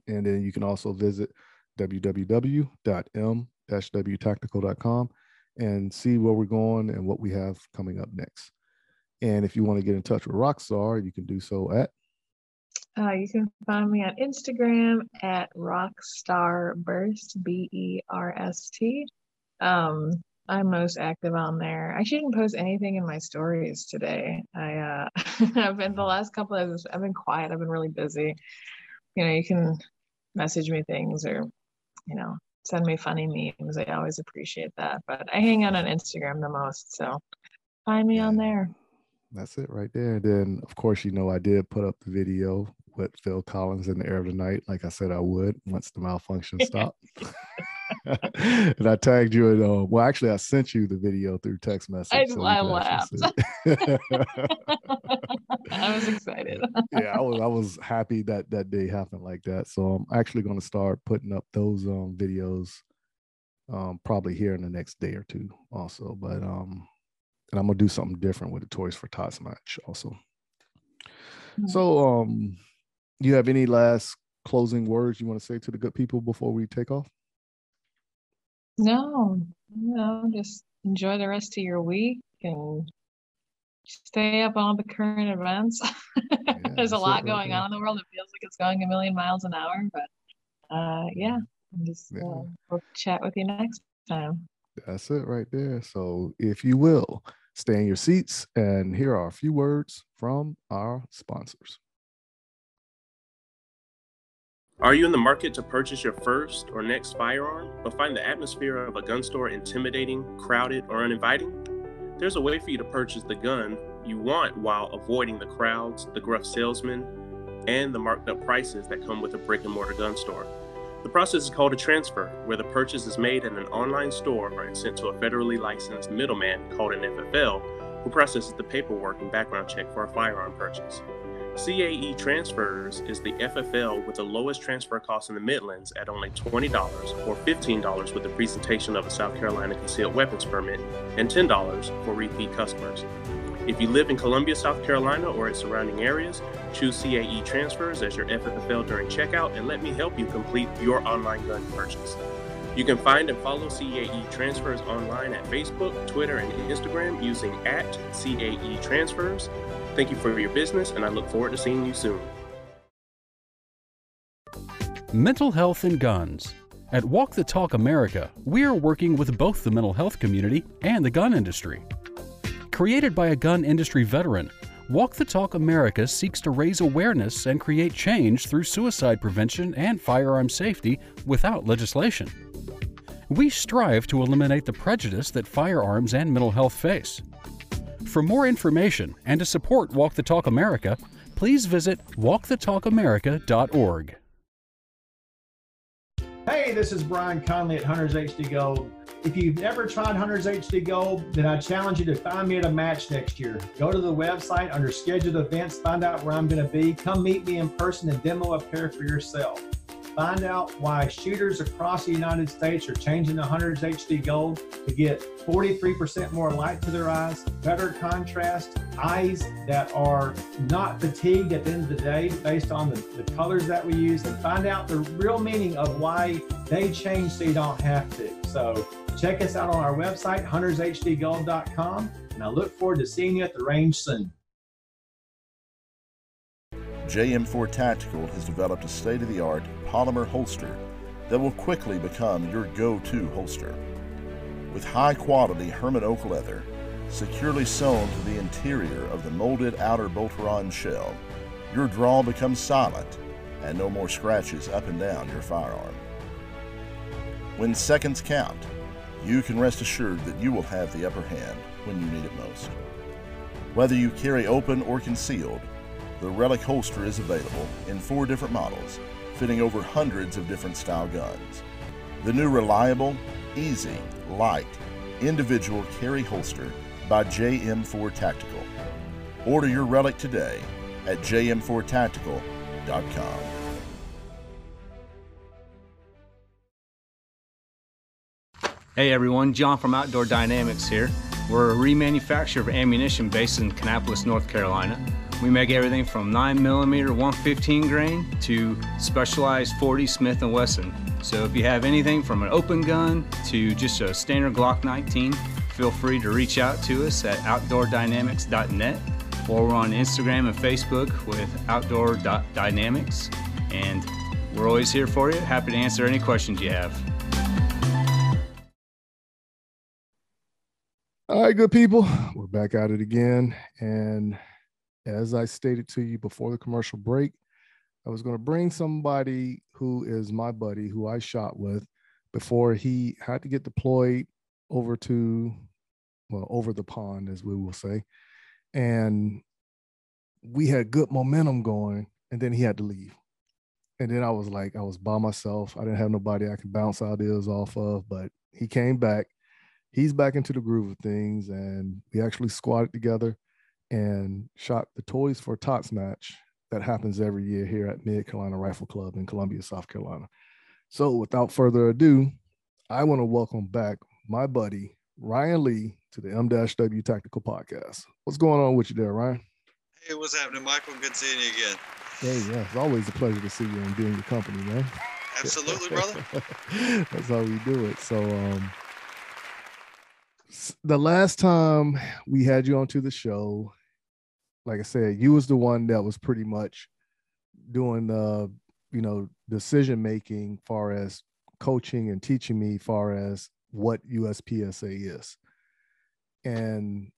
And then you can also visit www.m-wtactical.com and see where we're going and what we have coming up next. And if you want to get in touch with Rockstar, you can do so at Uh, you can find me on Instagram at rockstarburst, B E R S T. Um, I'm most active on there. I shouldn't post anything in my stories today. I uh, I've been the last couple of I've been quiet. I've been really busy. You know, you can message me things or you know send me funny memes. I always appreciate that. But I hang out on Instagram the most, so find me on there. That's it right there. And then, of course, you know, I did put up the video with Phil Collins in the air of the night, like I said I would once the malfunction stopped. and I tagged you in, uh, well, actually, I sent you the video through text message. I- you I can actually see it. I was excited. yeah, I was I was happy that that day happened like that. So I'm actually going to start putting up those um videos um probably here in the next day or two also. But um and I'm gonna do something different with the Toys for Tots match also. Hmm. So um you have any last closing words you want to say to the good people before we take off? No, no, just enjoy the rest of your week and stay up on the current events. There's a lot going on in the world. It feels like it's going a million miles an hour, but uh, yeah, I'm just Yeah. uh, we'll chat with you next time. That's it right there. So if you will, stay in your seats and here are a few words from our sponsors. Are you in the market to purchase your first or next firearm, but find the atmosphere of a gun store intimidating, crowded, or uninviting? There's a way for you to purchase the gun you want while avoiding the crowds, the gruff salesmen, and the marked up prices that come with a brick and mortar gun store. The process is called a transfer, where the purchase is made in an online store and sent to a federally licensed middleman called an FFL, who processes the paperwork and background check for a firearm purchase. CAE Transfers is the FFL with the lowest transfer cost in the Midlands at only $20 or $15 with the presentation of a South Carolina concealed weapons permit and $10 for repeat customers. If you live in Columbia, South Carolina or its surrounding areas, choose CAE Transfers as your FFL during checkout and let me help you complete your online gun purchase. You can find and follow CAE Transfers online at Facebook, Twitter, and Instagram using at CAE Transfers. Thank you for your business, and I look forward to seeing you soon. Mental health and guns. At Walk the Talk America, we are working with both the mental health community and the gun industry. Created by a gun industry veteran, Walk the Talk America seeks to raise awareness and create change through suicide prevention and firearm safety without legislation. We strive to eliminate the prejudice that firearms and mental health face. For more information and to support Walk the Talk America, please visit walkthetalkamerica.org. Hey, this is Brian Conley at Hunters HD Gold. If you've never tried Hunters HD Gold, then I challenge you to find me at a match next year. Go to the website under scheduled events, find out where I'm going to be. Come meet me in person and demo a pair for yourself. Find out why shooters across the United States are changing the Hunters HD Gold to get 43% more light to their eyes, better contrast, eyes that are not fatigued at the end of the day based on the, the colors that we use, and find out the real meaning of why they change so you don't have to. So check us out on our website, huntershdgold.com, and I look forward to seeing you at the range soon. JM4 Tactical has developed a state of the art polymer holster that will quickly become your go to holster. With high quality Hermann oak leather, securely sewn to the interior of the molded outer Boltaron shell, your draw becomes silent and no more scratches up and down your firearm. When seconds count, you can rest assured that you will have the upper hand when you need it most. Whether you carry open or concealed, the Relic holster is available in four different models, fitting over hundreds of different style guns. The new reliable, easy, light, individual carry holster by JM4 Tactical. Order your Relic today at jm4tactical.com. Hey everyone, John from Outdoor Dynamics here. We're a remanufacturer of ammunition based in Kannapolis, North Carolina. We make everything from 9mm 115 grain to specialized 40 Smith & Wesson. So if you have anything from an open gun to just a standard Glock 19, feel free to reach out to us at outdoordynamics.net or we're on Instagram and Facebook with outdoor.dynamics. And we're always here for you. Happy to answer any questions you have. All right, good people. We're back at it again. And as I stated to you before the commercial break, I was going to bring somebody who is my buddy who I shot with before he had to get deployed over to, well, over the pond, as we will say. And we had good momentum going, and then he had to leave. And then I was like, I was by myself. I didn't have nobody I could bounce ideas off of, but he came back. He's back into the groove of things, and we actually squatted together and shot the Toys for Tots match that happens every year here at Mid Carolina Rifle Club in Columbia, South Carolina. So, without further ado, I want to welcome back my buddy Ryan Lee to the M-W Tactical Podcast. What's going on with you there, Ryan? Hey, what's happening, Michael? Good seeing you again. Hey, yeah, it's always a pleasure to see you and be in your company, man. Absolutely, brother. That's how we do it. So, um, the last time we had you onto the show, like I said, you was the one that was pretty much doing the, you know, decision making far as coaching and teaching me far as what USPSA is. And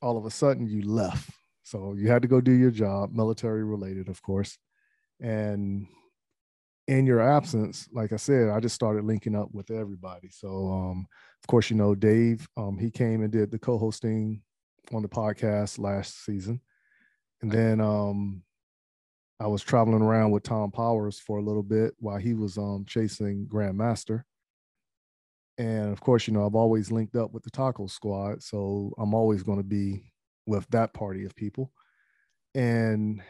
all of a sudden you left. So you had to go do your job, military related, of course. And in your absence, like I said, I just started linking up with everybody. So, um, of course, you know, Dave, um, he came and did the co hosting on the podcast last season. And then um, I was traveling around with Tom Powers for a little bit while he was um, chasing Grandmaster. And of course, you know, I've always linked up with the Taco Squad. So I'm always going to be with that party of people. And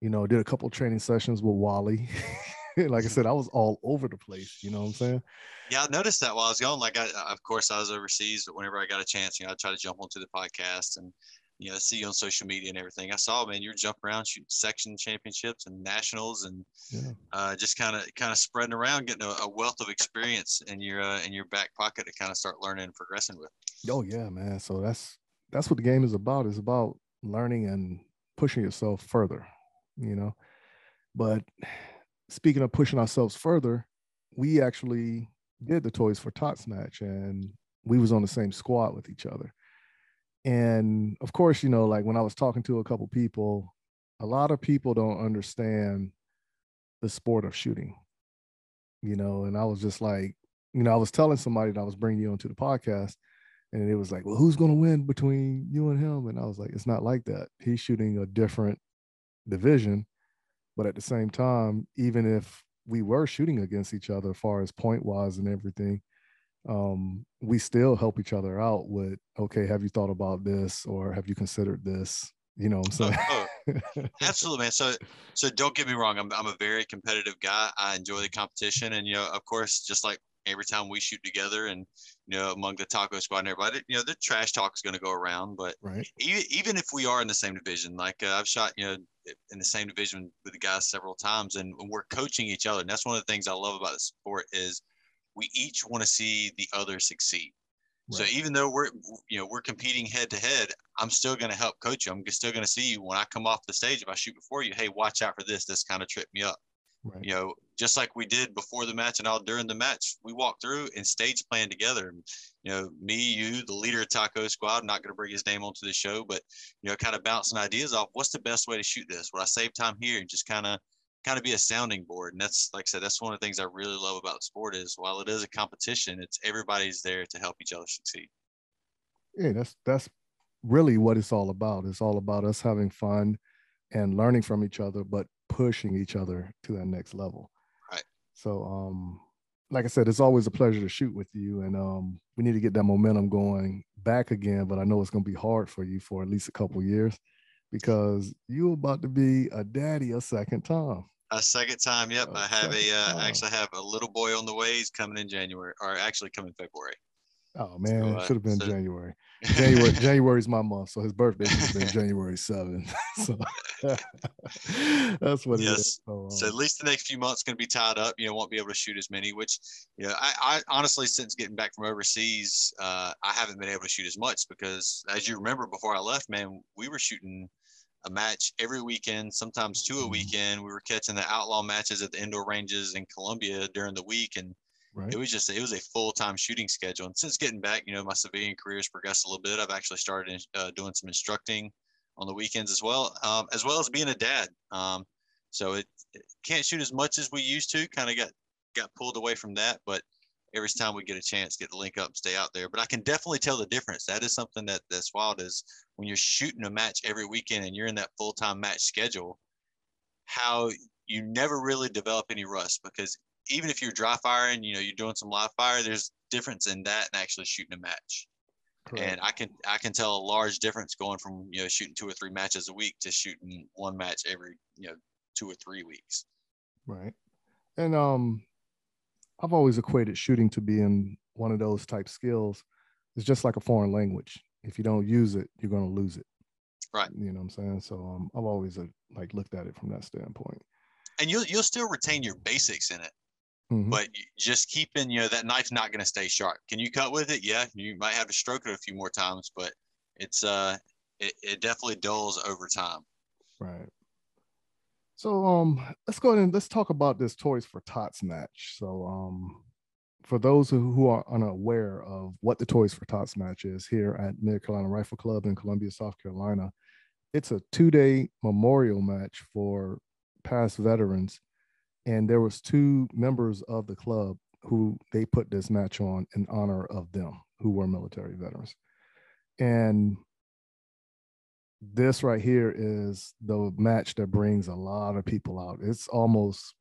you know, did a couple training sessions with Wally. like I said, I was all over the place. You know what I'm saying? Yeah, I noticed that while I was going. Like, I, of course, I was overseas, but whenever I got a chance, you know, I try to jump onto the podcast and, you know, see you on social media and everything. I saw, man, you're jumping around, shooting section championships and nationals, and yeah. uh, just kind of, kind of spreading around, getting a, a, wealth of experience in your, uh, in your back pocket to kind of start learning and progressing with. Oh yeah, man. So that's that's what the game is about. It's about learning and pushing yourself further you know. But speaking of pushing ourselves further, we actually did the Toys for Tots match and we was on the same squad with each other. and of course, you know, like when I was talking to a couple people, a lot of people don't understand the sport of shooting, you know, and I was just like, you know, I was telling somebody that I was bringing you onto the podcast, and it was like, well, who's going to win between you and him? And I was like, it's not like that. He's shooting a different division, but at the same time, even if we were shooting against each other, as far as point wise and everything, um, we still help each other out with, okay, have you thought about this or have you considered this? You know what I'm saying? Oh, oh, absolutely, man. So, so don't get me wrong. I'm, I'm a very competitive guy. I enjoy the competition, and you know, of course, just like every time we shoot together, and you know, among the taco squad and everybody, you know, the trash talk is going to go around. But right. even even if we are in the same division, like uh, I've shot, you know, in the same division with the guys several times, and we're coaching each other. And that's one of the things I love about the sport is we each want to see the other succeed. Right. So even though we're you know we're competing head to head, I'm still going to help coach you. I'm still going to see you when I come off the stage. If I shoot before you, hey, watch out for this. This kind of tripped me up. Right. You know, just like we did before the match and all during the match, we walked through and stage plan together. You know, me, you, the leader of Taco Squad, I'm not going to bring his name onto the show, but you know, kind of bouncing ideas off. What's the best way to shoot this? Would I save time here and just kind of kind of be a sounding board. And that's like I said, that's one of the things I really love about sport is while it is a competition, it's everybody's there to help each other succeed. Yeah, that's that's really what it's all about. It's all about us having fun and learning from each other, but pushing each other to that next level. Right. So um like I said, it's always a pleasure to shoot with you. And um, we need to get that momentum going back again. But I know it's going to be hard for you for at least a couple years because you're about to be a daddy a second time. A second time, yep. A I have a uh, actually have a little boy on the way. He's coming in January, or actually coming February. Oh man, so, uh, should have been so, January. January January is my month, so his birthday should have been January seventh. so that's what yes. it is. So, so, at least the next few months going to be tied up. You know, won't be able to shoot as many. Which, you know, I, I honestly, since getting back from overseas, uh, I haven't been able to shoot as much because, as you remember, before I left, man, we were shooting a match every weekend, sometimes two a mm-hmm. weekend. We were catching the outlaw matches at the indoor ranges in Columbia during the week, and right. it was just it was a full time shooting schedule. And since getting back, you know, my civilian career has progressed a little bit. I've actually started uh, doing some instructing on the weekends as well, um, as well as being a dad. Um, so it, it, can't shoot as much as we used to. Kind of got got pulled away from that, but every time we get a chance, get the link up, stay out there. But I can definitely tell the difference. That is something that that's wild. Is when you're shooting a match every weekend and you're in that full time match schedule, how you never really develop any rust because even if you're dry firing, you know, you're doing some live fire, there's difference in that and actually shooting a match. Correct. And I can I can tell a large difference going from you know shooting two or three matches a week to shooting one match every you know two or three weeks. Right. And um I've always equated shooting to being one of those type skills. It's just like a foreign language. If you don't use it, you're going to lose it. Right. You know what I'm saying? So um, I've always uh, like looked at it from that standpoint. And you'll you'll still retain your basics in it, mm-hmm. but just keeping you know that knife's not going to stay sharp. Can you cut with it? Yeah, you might have to stroke it a few more times, but it's uh it, it definitely dulls over time. Right. So um, let's go ahead and let's talk about this Toys for Tots match. So um, for those who, who are unaware of what the Toys for Tots match is here at Mid Carolina Rifle Club in Columbia, South Carolina, it's a two-day memorial match for past veterans, and there was two members of the club who they put this match on in honor of them who were military veterans. And this right here is the match that brings a lot of people out. It's almost,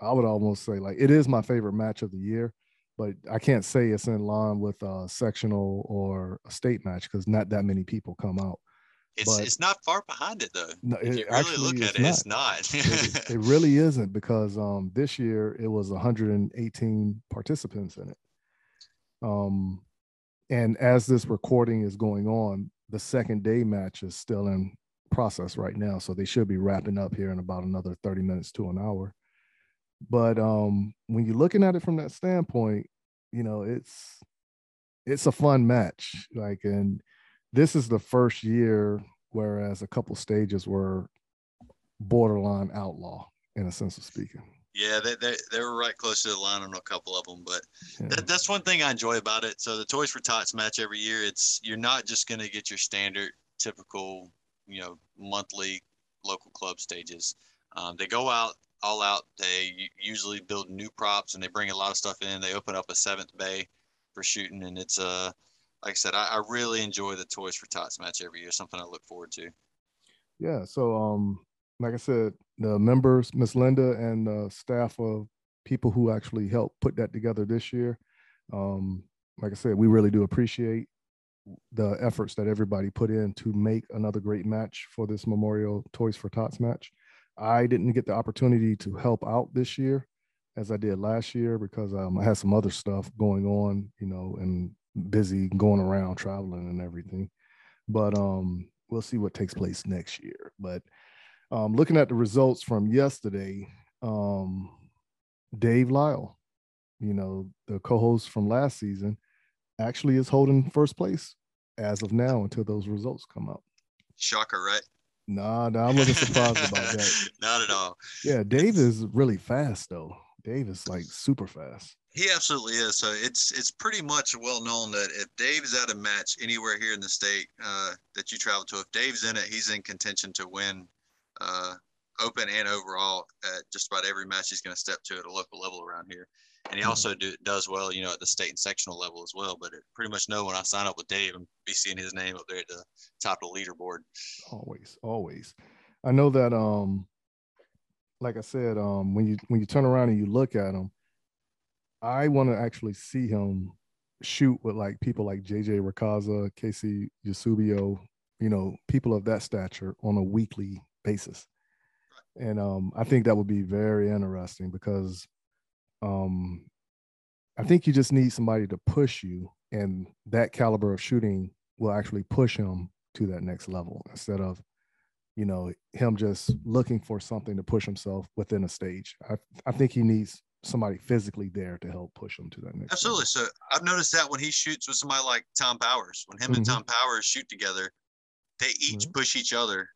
I would almost say like it is my favorite match of the year, but I can't say it's in line with a sectional or a state match because not that many people come out. It's but, it's not far behind it though. No, if you really look at it, not. it's not. it, it, really isn't because um, this year it was 118 participants in it. Um, and as this recording is going on, the second day match is still in process right now. So they should be wrapping up here in about another 30 minutes to an hour. But um, when you're looking at it from that standpoint, you know, it's it's a fun match. Like, and this is the first year, whereas a couple stages were borderline outlaw in a sense of speaking. Yeah, they, they, they were right close to the line on a couple of them, but Yeah. that, that's one thing I enjoy about it. So the Toys for Tots match every year, it's you're not just going to get your standard, typical, you know, monthly local club stages. Um, they go out all out. They usually build new props and they bring a lot of stuff in. They open up a seventh bay for shooting, and it's uh, like I said, I, I really enjoy the Toys for Tots match every year. Something I look forward to. Yeah. So, um, like I said, the members, Miss Linda, and the staff of people who actually helped put that together this year. Um, like I said, we really do appreciate the efforts that everybody put in to make another great match for this Memorial Toys for Tots match. I didn't get the opportunity to help out this year as I did last year because um, I had some other stuff going on, you know, and busy going around traveling and everything. But um, we'll see what takes place next year. But um, looking at the results from yesterday, um, Dave Lyle, you know, the co-host from last season, actually is holding first place as of now until those results come out. Shocker, right? Nah, nah, I'm looking surprised about that. Not at all. Yeah, Dave is really fast though. Dave is like super fast. He absolutely is. So it's it's pretty much well known that if Dave is at a match anywhere here in the state uh, that you travel to, if Dave's in it, he's in contention to win uh, open and overall at just about every match he's going to step to at a local level around here. And he also do, does well, you know, at the state and sectional level as well. But it, pretty much know when I sign up with Dave, I'm be seeing his name up there at the top of the leaderboard. always always i know that um like i said um when you when you turn around and you look at him i want to actually see him shoot with like people like jj Racaza KC Eusebio you know people of that stature on a weekly basis. And um i think that would be very interesting because um i think you just need somebody to push you and that caliber of shooting will actually push him to that next level instead of you know him just looking for something to push himself within a stage. I, I think he needs somebody physically there to help push him to that next Absolutely. So I've noticed that when he shoots with somebody like Tom Powers, when him and Mhm. Tom Powers shoot together, they each Right. push each other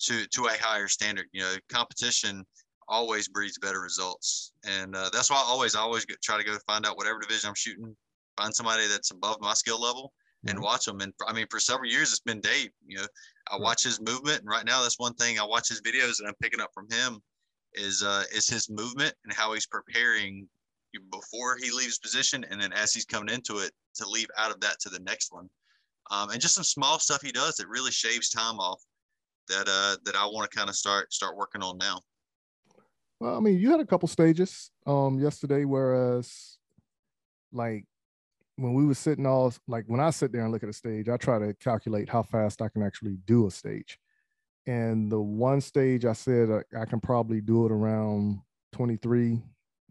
to to a higher standard. You know, competition always breeds better results, and uh, that's why I always always go, try to go find out whatever division I'm shooting, find somebody that's above my skill level, and watch them. And I mean, for several years, it's been Dave. You know, I watch his movement, and right now, that's one thing I watch his videos, and I'm picking up from him is uh, is his movement and how he's preparing before he leaves position, and then as he's coming into it to leave out of that to the next one. Um, and just some small stuff he does that really shaves time off that uh, that I want to kind of start start working on now. well i mean you had a couple stages um yesterday whereas like when we were sitting all like when i sit there and look at a stage i try to calculate how fast i can actually do a stage and the one stage i said I, I can probably do it around 23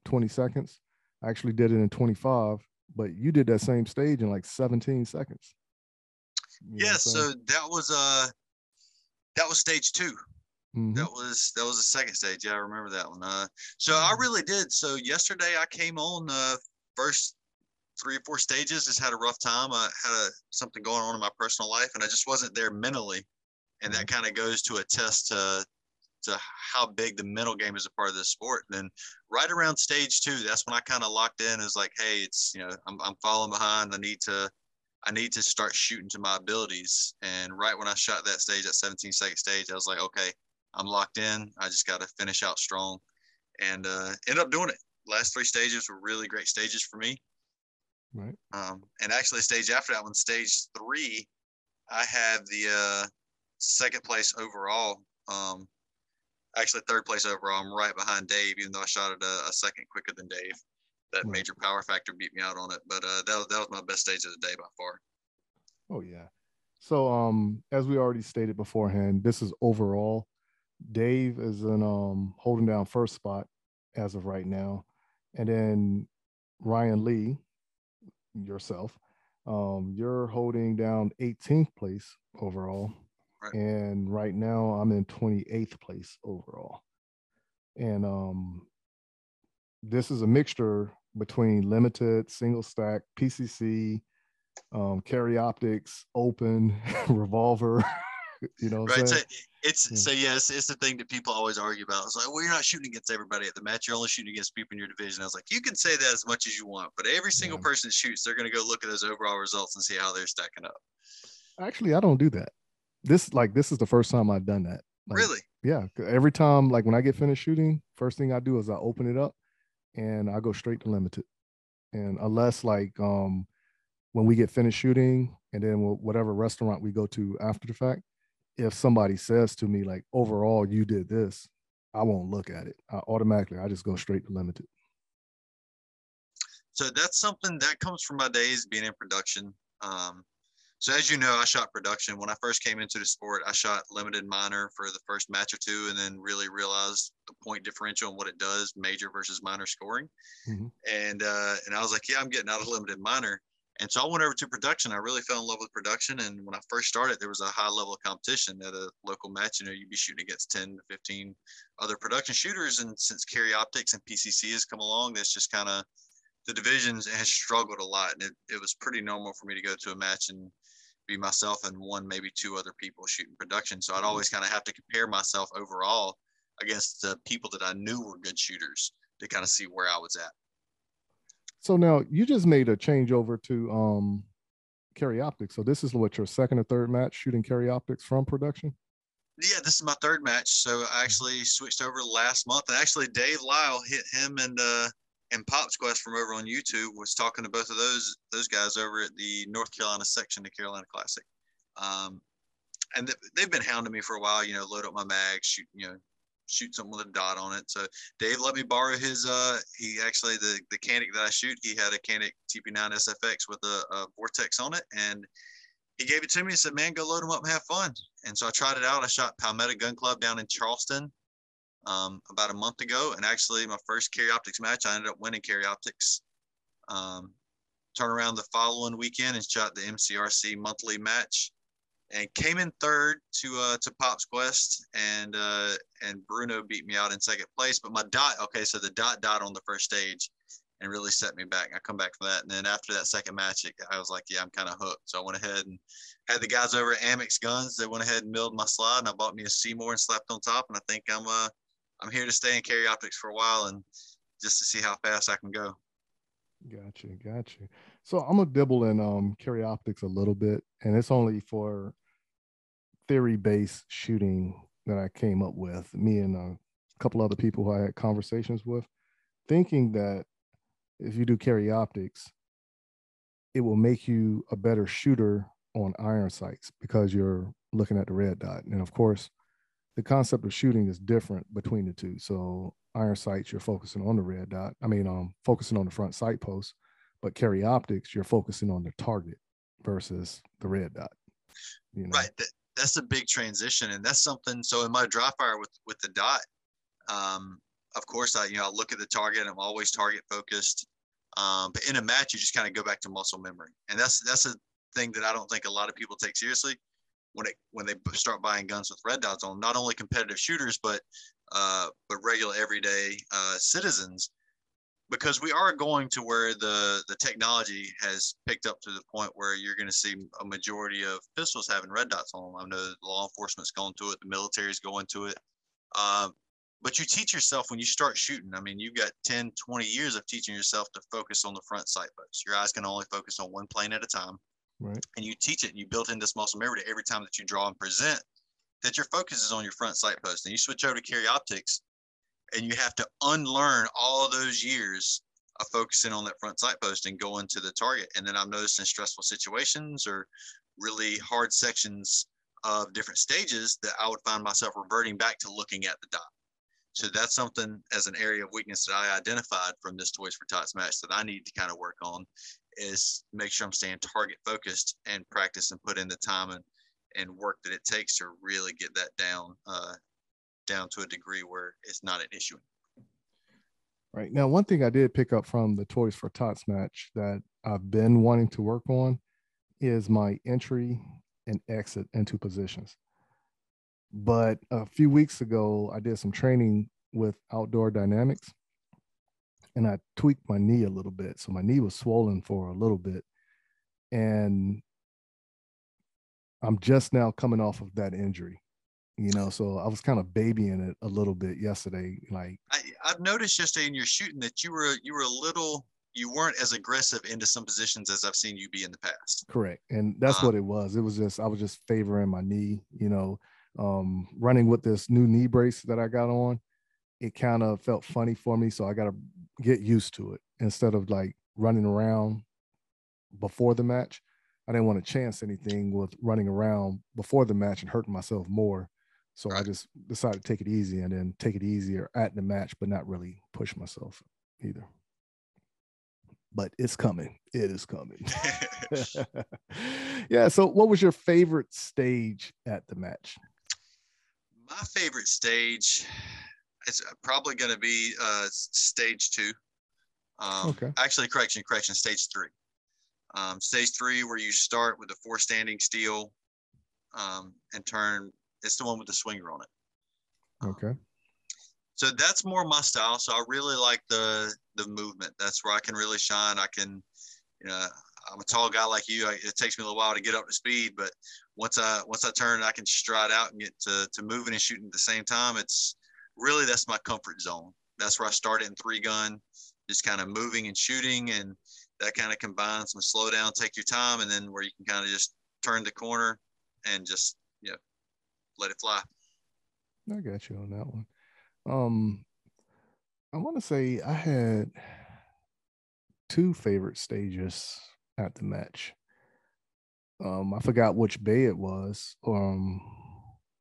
20 seconds i actually did it in 25 but you did that same stage in like 17 seconds You Yeah, so that was uh that was stage two. Mhm. That was that was the second stage. Yeah, I remember that one. Uh, so I really did. So yesterday I came on uh first three or four stages. Just had a rough time. I had a, something going on in my personal life, and I just wasn't there mentally. And that kind of goes to attest to to how big the mental game is a part of this sport. And then right around stage two, that's when I kind of locked in. Is like, hey, it's you know I'm I'm falling behind. I need to I need to start shooting to my abilities. And right when I shot that stage, that 17 second stage, I was like, okay, I'm locked in. I just got to finish out strong and uh, end up doing it. Last three stages were really great stages for me. right Um, and actually, stage after that one, stage three, I had the uh, second place overall. Um, actually, third place overall. I'm right behind Dave, even though I shot it a, a second quicker than Dave. That Right. major power factor beat me out on it, but uh, that, was- that was my best stage of the day by far. Oh yeah. So um as we already stated beforehand, this is overall. Dave is in um holding down first spot as of right now. And then Ryan Lee, yourself, um, you're holding down 18th place overall. Right. And right now I'm in 28th place overall. And um this is a mixture between limited, single stack, PCC, um, carry optics, open, revolver. You know, right? So it's yeah. so yes, it's the thing that people always argue about. It's like, well, you're not shooting against everybody at the match. You're only shooting against people in your division. I was like, you can say that as much as you want, but every single yeah. person shoots, they're going to go look at those overall results and see how they're stacking up. Actually, I don't do that. This like this is the first time I've done that. Like, really? Yeah. Every time, like when I get finished shooting, first thing I do is I open it up and I go straight to limited. And unless like um when we get finished shooting and then whatever restaurant we go to after the fact, if somebody says to me like overall you did this, I won't look at it. I automatically I just go straight to limited. So that's something that comes from my days being in production. Um, so as you know, I shot production. When I first came into the sport, I shot limited minor for the first match or two, and then really realized the point differential and what it does, major versus minor scoring. Mm-hmm. And uh, and I was like, yeah, I'm getting out of limited minor. And so I went over to production. I really fell in love with production. And when I first started, there was a high level of competition at a local match. You know, you'd be shooting against 10 to 15 other production shooters. And since Carry Optics and PCC has come along, that's just kind of the divisions has struggled a lot. And it, it was pretty normal for me to go to a match and be myself and one, maybe two other people shooting production. So I'd always kind of have to compare myself overall against the people that I knew were good shooters to kind of see where I was at. So now you just made a change over to um Carry Optics. So this is what your second or third match shooting carry Optics from production? Yeah, this is my third match. So I actually switched over last month. And actually Dave Lyle hit him and uh and Pops Quest from over on YouTube was talking to both of those those guys over at the North Carolina section of Carolina Classic. Um, and they've been hounding me for a while, you know, load up my mag, shoot, you know, shoot something with a dot on it. So Dave let me borrow his. Uh, he actually the the Canik that I shoot, he had a Canik TP9 SFX with a, a vortex on it, and he gave it to me and said, "Man, go load them up and have fun." And so I tried it out. I shot Palmetto Gun Club down in Charleston um, about a month ago, and actually my first Carry Optics match, I ended up winning Carry Optics. Um, turn around the following weekend and shot the MCRC monthly match, and came in third to uh, to Pops Quest, and uh, and Bruno beat me out in second place. But my dot, okay, so the dot dot on the first stage, and really set me back. I come back from that, and then after that second match, it, I was like, yeah, I'm kind of hooked. So I went ahead and had the guys over at Amex Guns. They went ahead and milled my slide, and I bought me a C-More and slapped on top, and I think I'm uh I'm here to stay in carry Optics for a while and just to see how fast I can go. Gotcha, gotcha. So I'm gonna dibble in um Carry Optics a little bit, and it's only for theory-based shooting that I came up with. Me and a couple other people who I had conversations with, thinking that if you do carry Optics, it will make you a better shooter on iron sights because you're looking at the red dot. And of course, the concept of shooting is different between the two. So iron sights, you're focusing on the red dot. I mean, um, focusing on the front sight post, but carry Optics, you're focusing on the target versus the red dot. You know? Right. That, that's a big transition, and that's something. So in my dry fire with with the dot, um, of course, I you know I look at the target. I'm always target focused. Um, but in a match, you just kind of go back to muscle memory, and that's that's a thing that I don't think a lot of people take seriously when it when they start buying guns with red dots on not only competitive shooters but uh, but regular everyday uh, citizens because we are going to where the the technology has picked up to the point where you're going to see a majority of pistols having red dots on them. I know law enforcement's going to it, the military's going to it. Uh, but you teach yourself when you start shooting. I mean, you've got 10, 20 years of teaching yourself to focus on the front sight post. Your eyes can only focus on one plane at a time. Right. And you teach it and you build in this muscle memory to every time that you draw and present that your focus is on your front sight post. And you switch over to carry Optics and you have to unlearn all those years of focusing on that front sight post and going to the target. And then I've noticed in stressful situations or really hard sections of different stages that I would find myself reverting back to looking at the dot. So that's something as an area of weakness that I identified from this Toys for Tots match that I need to kind of work on is make sure I'm staying target focused and practice and put in the time and, and work that it takes to really get that down uh, down to a degree where it's not an issue. Right now, one thing I did pick up from the Toys for Tots match that I've been wanting to work on is my entry and exit into positions. But a few weeks ago, I did some training with Outdoor Dynamics, and I tweaked my knee a little bit. So my knee was swollen for a little bit. And I'm just now coming off of that injury, you know, so I was kind of babying it a little bit yesterday. Like I, I've noticed yesterday in your shooting that you were you were a little you weren't as aggressive into some positions as I've seen you be in the past. Correct. And that's uh, what it was. It was just I was just favoring my knee, you know, um, running with this new knee brace that I got on. It kind of felt funny for me, so I got to get used to it instead of like running around before the match. I didn't want to chance anything with running around before the match and hurting myself more. So right. I just decided to take it easy and then take it easier at the match, but not really push myself either but it's coming. It is coming. yeah. So, what was your favorite stage at the match? My favorite stage is probably going to be uh, stage two. Um, okay. Actually, correction, correction, stage three. Um, stage three, where you start with the four standing steel um, and turn, it's the one with the swinger on it. Okay so that's more my style. So I really like the the movement. That's where I can really shine. I can, you know, I'm a tall guy like you. I, it takes me a little while to get up to speed, but once I once I turn, I can stride out and get to to moving and shooting at the same time. It's really that's my comfort zone. That's where I started in three gun, just kind of moving and shooting, and that kind of combines some slow down, take your time, and then where you can kind of just turn the corner and just you know let it fly. I got you on that one. Um, I want to say I had two favorite stages at the match. Um, I forgot which bay it was. Um,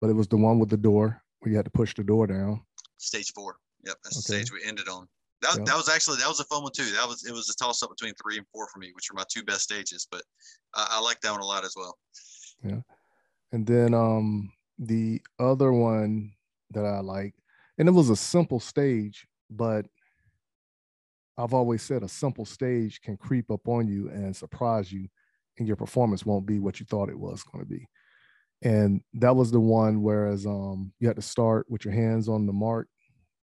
but it was the one with the door where you had to push the door down. Stage four. Yep, that's okay. the stage we ended on. That, yep. that was actually that was a fun one too. That was it was a toss up between three and four for me, which are my two best stages. But I, I like that one a lot as well. Yeah, and then um the other one that I like and it was a simple stage, but I've always said a simple stage can creep up on you and surprise you, and your performance won't be what you thought it was going to be. And that was the one whereas um you had to start with your hands on the mark,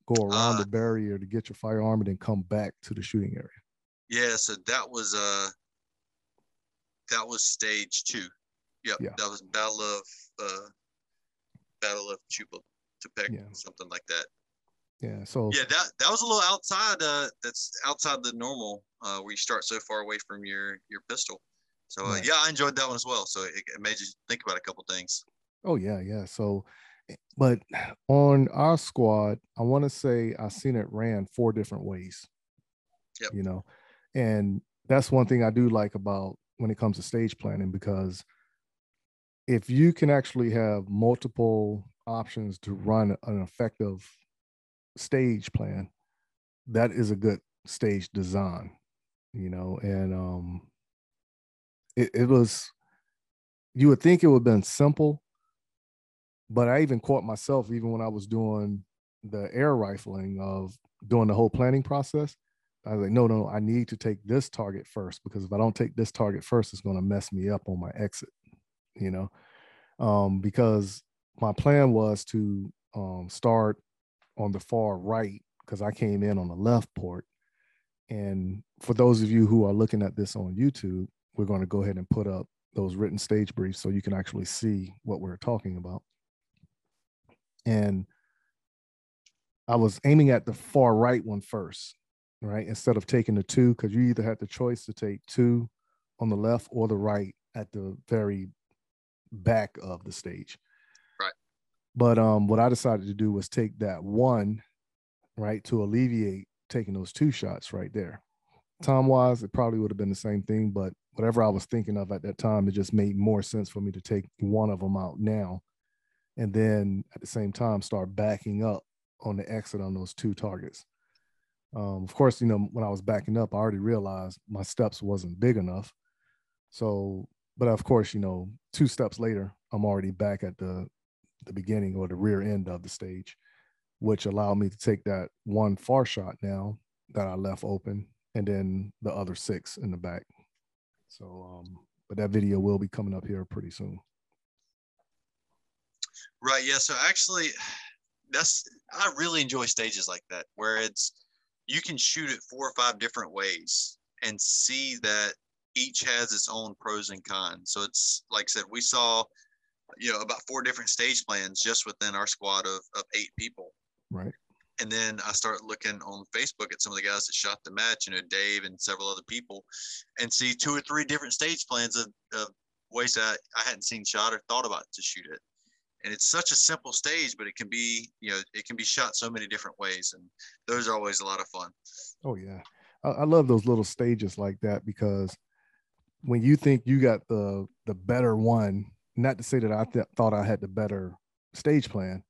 go around uh, the barrier to get your firearm, and then come back to the shooting area. Yeah, so that was uh that was stage two. Yep, yeah. that was Battle of uh Battle of Chupa to pick yeah. something like that. Yeah. So yeah, that that was a little outside. Uh, that's outside the normal. Uh, where you start so far away from your your pistol. So uh, right. yeah, I enjoyed that one as well. So it, it made you think about a couple things. Oh yeah, yeah. So, but on our squad, I want to say I seen it ran four different ways. Yep. You know, and that's one thing I do like about when it comes to stage planning because if you can actually have multiple options to run an effective stage plan, that is a good stage design, you know, and um it, it was you would think it would have been simple, but I even caught myself even when I was doing the air rifling of doing the whole planning process. I was like, no, no, I need to take this target first because if I don't take this target first, it's going to mess me up on my exit, you know, um, because my plan was to um, start on the far right because I came in on the left port. And for those of you who are looking at this on YouTube, we're going to go ahead and put up those written stage briefs so you can actually see what we're talking about. And I was aiming at the far right one first, right? Instead of taking the two, because you either had the choice to take two on the left or the right at the very back of the stage. Right. But um, what I decided to do was take that one, right, to alleviate taking those two shots right there. Time wise, it probably would have been the same thing, but whatever I was thinking of at that time, it just made more sense for me to take one of them out now. And then at the same time, start backing up on the exit on those two targets. Um, of course, you know, when I was backing up, I already realized my steps wasn't big enough. So, but of course, you know, two steps later, I'm already back at the the beginning or the rear end of the stage, which allowed me to take that one far shot now that I left open and then the other six in the back. So, um, but that video will be coming up here pretty soon. Right. Yeah. So actually, that's I really enjoy stages like that where it's you can shoot it four or five different ways and see that each has its own pros and cons. So it's like I said, we saw you know, about four different stage plans just within our squad of, of eight people. Right. And then I start looking on Facebook at some of the guys that shot the match, you know, Dave and several other people, and see two or three different stage plans of, of ways that I hadn't seen shot or thought about to shoot it. And it's such a simple stage, but it can be, you know, it can be shot so many different ways. And those are always a lot of fun. Oh, yeah. I, I love those little stages like that because when you think you got the the better one, not to say that I th- thought I had the better stage plan,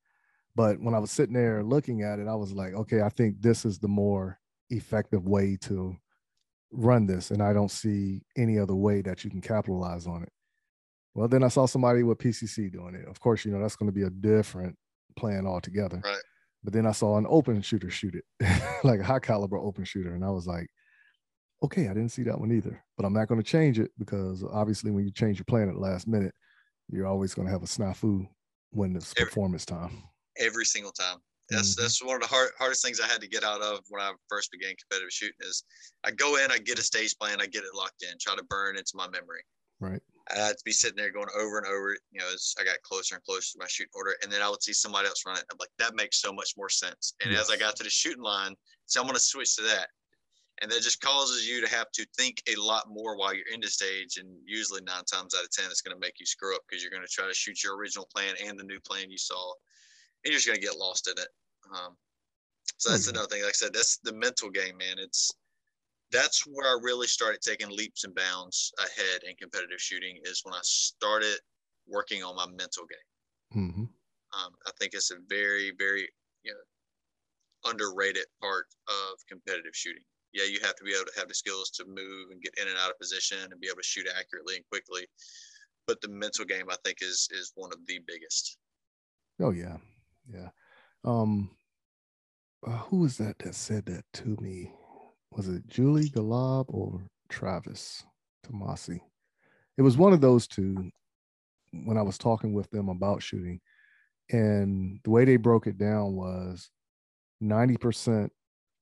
but when I was sitting there looking at it, I was like, okay, I think this is the more effective way to run this, and I don't see any other way that you can capitalize on it. Well, then I saw somebody with PCC doing it. Of course, you know that's going to be a different plan altogether. Right. But then I saw an open shooter shoot it, like a high caliber open shooter, and I was like, okay, I didn't see that one either. But I'm not going to change it because obviously, when you change your plan at the last minute, you're always going to have a snafu when it's Every- performance time. Every single time. That's Mhm. that's one of the hard, hardest things I had to get out of when I first began competitive shooting is I go in, I get a stage plan, I get it locked in, try to burn into my memory. Right. I'd be sitting there going over and over, you know, as I got closer and closer to my shooting order. And then I would see somebody else run it. I'm like, that makes so much more sense. And as I got to the shooting line, so I'm going to switch to that. And that just causes you to have to think a lot more while you're in the stage. And usually nine times out of 10, it's going to make you screw up because you're going to try to shoot your original plan and the new plan you saw. And you're just going to get lost in it. Um, so that's Mhm. another thing. Like I said, that's the mental game, man. It's, that's where I really started taking leaps and bounds ahead in competitive shooting is when I started working on my mental game. hmm Um, I think it's a very, very you know, underrated part of competitive shooting. Yeah, you have to be able to have the skills to move and get in and out of position and be able to shoot accurately and quickly. But the mental game, I think, is is one of the biggest. Oh yeah, yeah. Um, uh, who was that that said that to me? Was it Julie Golob or Travis Tomasi? It was one of those two. When I was talking with them about shooting, and the way they broke it down was ninety percent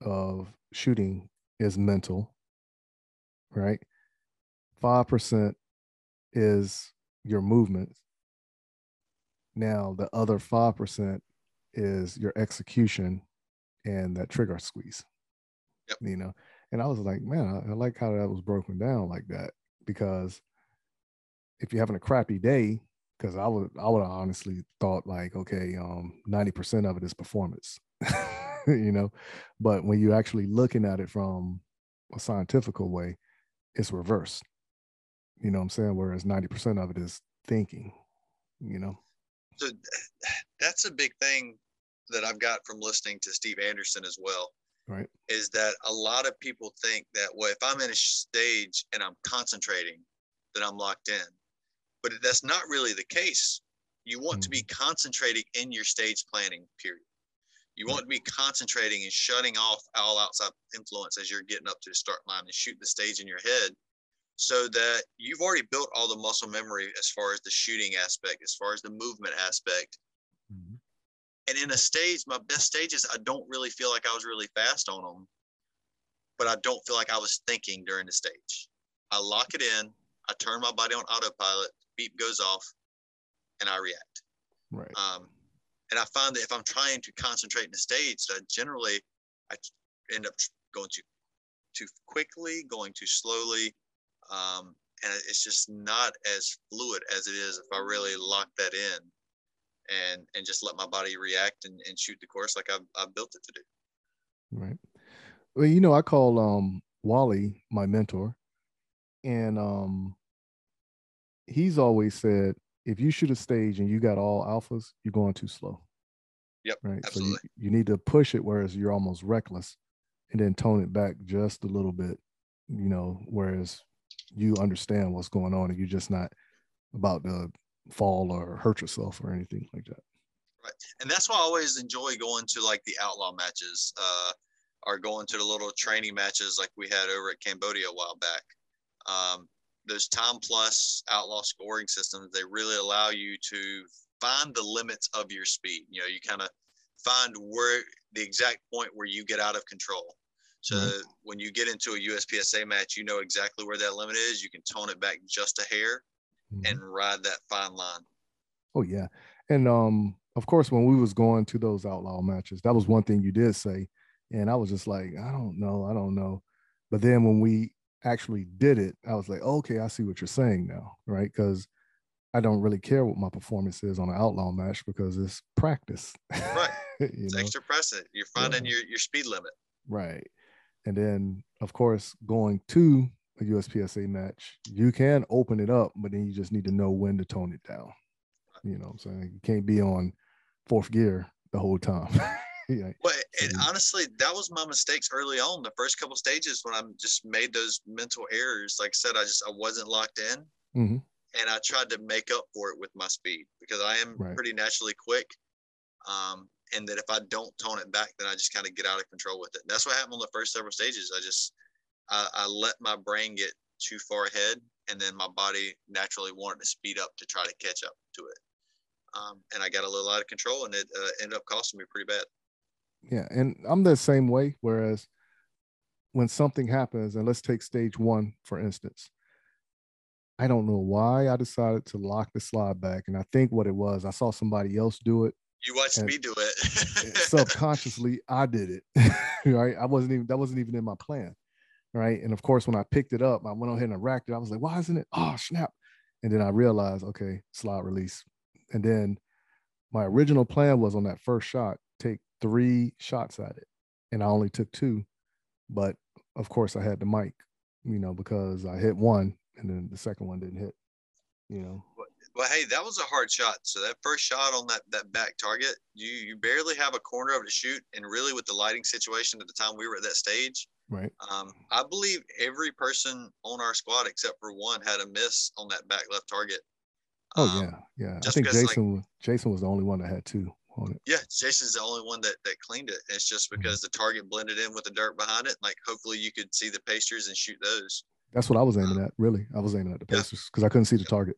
of shooting is mental, right? Five percent is your movements. Now the other five percent is your execution and that trigger squeeze. Yep. You know, and I was like, man, I, I like how that was broken down like that because if you're having a crappy day, because I would I would have honestly thought like, okay, um, 90% of it is performance, you know. But when you're actually looking at it from a scientific way, it's reversed. You know what I'm saying? Whereas 90% of it is thinking, you know. So that's a big thing that I've got from listening to Steve Anderson as well. Right. Is that a lot of people think that well, if I'm in a stage and I'm concentrating, then I'm locked in. But that's not really the case. You want to be mm-hmm. concentrating in your stage planning period. You want to be concentrating and shutting off all outside influence as you're getting up to the start line and shooting the stage in your head so that you've already built all the muscle memory as far as the shooting aspect, as far as the movement aspect. And in a stage, my best stages, I don't really feel like I was really fast on them, but I don't feel like I was thinking during the stage. I lock it in, I turn my body on autopilot, beep goes off, and I react. Right. Um, and I find that if I'm trying to concentrate in the stage, that generally I end up going too too quickly, going too slowly, um, and it's just not as fluid as it is if I really lock that in and and just let my body react and, and shoot the course like I've, I've built it to do. Right. Well, you know, I call um Wally my mentor, and um he's always said if you shoot a stage and you got all alphas, you're going too slow. Yep, Right. absolutely. So you, you need to push it whereas you're almost reckless and then tone it back just a little bit, you know, whereas you understand what's going on and you're just not about to fall or hurt yourself or anything like that. Right. And that's why I always enjoy going to like the outlaw matches, uh, or going to the little training matches like we had over at Cambodia a while back. Um, those time plus outlaw scoring systems, they really allow you to find the limits of your speed. You know, you kind of find where the exact point where you get out of control. So Mhm. when you get into a USPSA match, you know exactly where that limit is. You can tone it back just a hair Mhm. and ride that fine line. Oh yeah, and um, of course, when we was going to those outlaw matches, that was one thing you did say, and I was just like, I don't know, I don't know. But then when we actually did it, I was like, okay, I see what you're saying now, right? Because I don't really care what my performance is on an outlaw match because it's practice. Right. it's know? extra precedent. You're finding yeah. your your speed limit. Right. And then of course going to a USPSA match, you can open it up, but then you just need to know when to tone it down. You know I'm saying? You can't be on fourth gear the whole time. yeah. But and honestly, that was my mistakes early on. The first couple stages when I just made those mental errors. Like I said, I just I wasn't locked in, mm-hmm. and I tried to make up for it with my speed because I am right. pretty naturally quick. Um, and that if I don't tone it back, then I just kind of get out of control with it. And that's what happened on the first several stages. I just I, I let my brain get too far ahead, and then my body naturally wanted to speed up to try to catch up to it. Um, and I got a little out of control, and it uh, ended up costing me pretty bad. Yeah, and I'm the same way. Whereas when something happens, and let's take stage one for instance, I don't know why I decided to lock the slide back, and I think what it was, I saw somebody else do it. You watched me do it. subconsciously, I did it. right? I wasn't even that wasn't even in my plan. Right. And of course, when I picked it up, I went ahead and racked it. I was like, why isn't it? Oh, snap. And then I realized, okay, slide release. And then my original plan was on that first shot, take three shots at it, and I only took two. But of course, I had the mic, you know, because I hit one and then the second one didn't hit, you know. Well, hey, that was a hard shot. So that first shot on that that back target, you you barely have a corner of it to shoot, and really with the lighting situation at the time we were at that stage, right? Um, I believe every person on our squad except for one had a miss on that back left target. Oh um, yeah, yeah. I think Jason like, Jason was the only one that had two on it. Yeah, Jason's the only one that that cleaned it. It's just mm-hmm. because mm-hmm. the target blended in with the dirt behind it. Like hopefully you could see the pasters and shoot those. That's what I was aiming um, at. Really, I was aiming at the pasters because yeah. I couldn't see the target.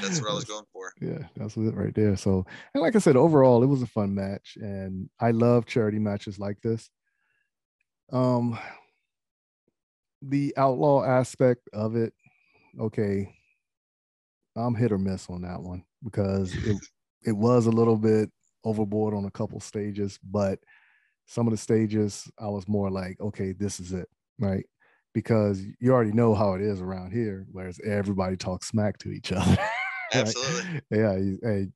that's what I was going for. Yeah, that's it right there. So, and like I said, overall, it was a fun match, and I love charity matches like this. Um, the outlaw aspect of it, okay, I'm hit or miss on that one because it it was a little bit overboard on a couple stages, but some of the stages I was more like, okay, this is it, right? Because you already know how it is around here, whereas everybody talks smack to each other. Absolutely. Yeah, you, hey,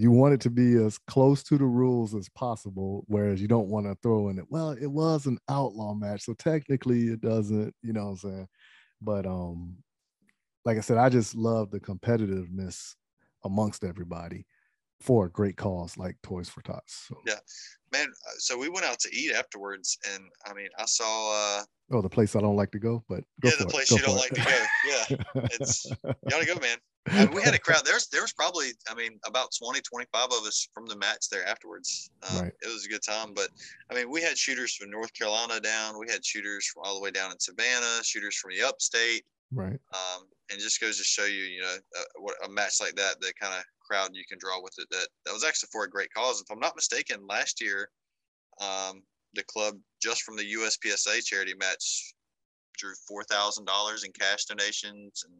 you want it to be as close to the rules as possible, whereas you don't want to throw in it. Well, it was an outlaw match, so technically it doesn't, you know what I'm saying? But um, like I said, I just love the competitiveness amongst everybody for a great cause like Toys for Tots. So. Yeah, man. Uh, so we went out to eat afterwards, and I mean, I saw. uh Oh, the place I don't like to go, but go yeah, the place you don't like to go. Yeah, it's you gotta go, man. I mean, we had a crowd. There's there was probably, I mean, about 20, 25 of us from the match there afterwards. Um, right. It was a good time, but I mean, we had shooters from North Carolina down. We had shooters from all the way down in Savannah. Shooters from the upstate. Right. Um, and just goes to show you, you know, uh, what a match like that, the kind of crowd you can draw with it. That that was actually for a great cause. If I'm not mistaken, last year, um, the club just from the USPSA charity match drew four thousand dollars in cash donations and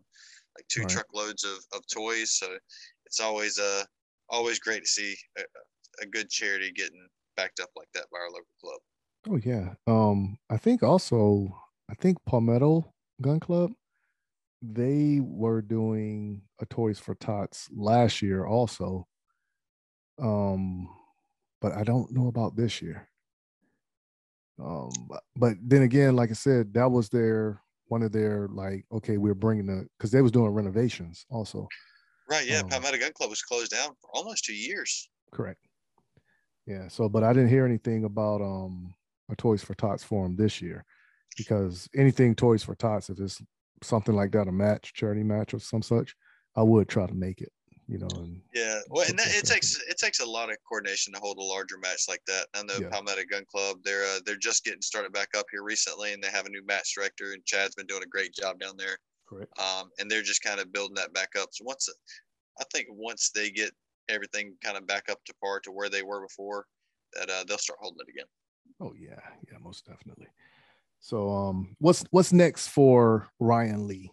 like two right. truckloads of, of toys. So it's always uh always great to see a, a good charity getting backed up like that by our local club. Oh yeah. Um I think also I think Palmetto Gun Club they were doing a Toys for Tots last year also. Um, but I don't know about this year. Um, but, but then again, like I said, that was their one of their like, okay, we're bringing the because they was doing renovations also. Right. Yeah. Um, Palmetto Gun Club was closed down for almost two years. Correct. Yeah. So, but I didn't hear anything about um a Toys for Tots forum this year because anything Toys for Tots, if it's something like that, a match, charity match or some such, I would try to make it. You know. And yeah, well, and that, it takes it takes a lot of coordination to hold a larger match like that. I know yeah. Palmetto Gun Club, they're uh, they're just getting started back up here recently, and they have a new match director, and Chad's been doing a great job down there. Correct. Um, and they're just kind of building that back up. So once, I think once they get everything kind of back up to par to where they were before, that uh, they'll start holding it again. Oh yeah, yeah, most definitely. So um what's what's next for Ryan Lee?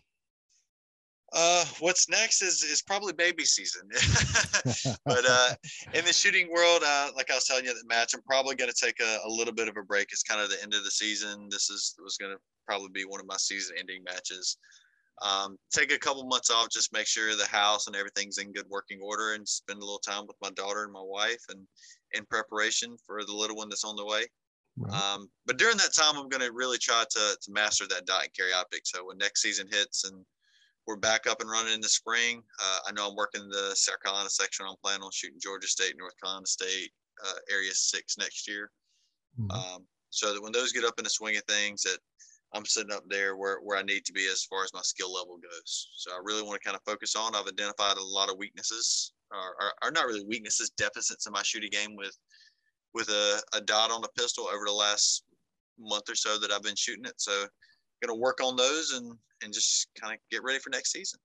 Uh, what's next is is probably baby season. but uh, in the shooting world, uh, like I was telling you at the match, I'm probably going to take a, a, little bit of a break. It's kind of the end of the season. This is was going to probably be one of my season-ending matches. Um, take a couple months off, just make sure the house and everything's in good working order, and spend a little time with my daughter and my wife, and in preparation for the little one that's on the way. Right. Um, but during that time, I'm going to really try to to master that dot and carry optics. So when next season hits and we're back up and running in the spring. Uh, I know I'm working the South Carolina section. I'm planning on shooting Georgia State, North Carolina State, uh, Area Six next year. Mm-hmm. Um, so that when those get up in the swing of things, that I'm sitting up there where, where I need to be as far as my skill level goes. So I really want to kind of focus on. I've identified a lot of weaknesses, or, or, or not really weaknesses, deficits in my shooting game with with a, a dot on the pistol over the last month or so that I've been shooting it. So going to work on those and and just kind of get ready for next season.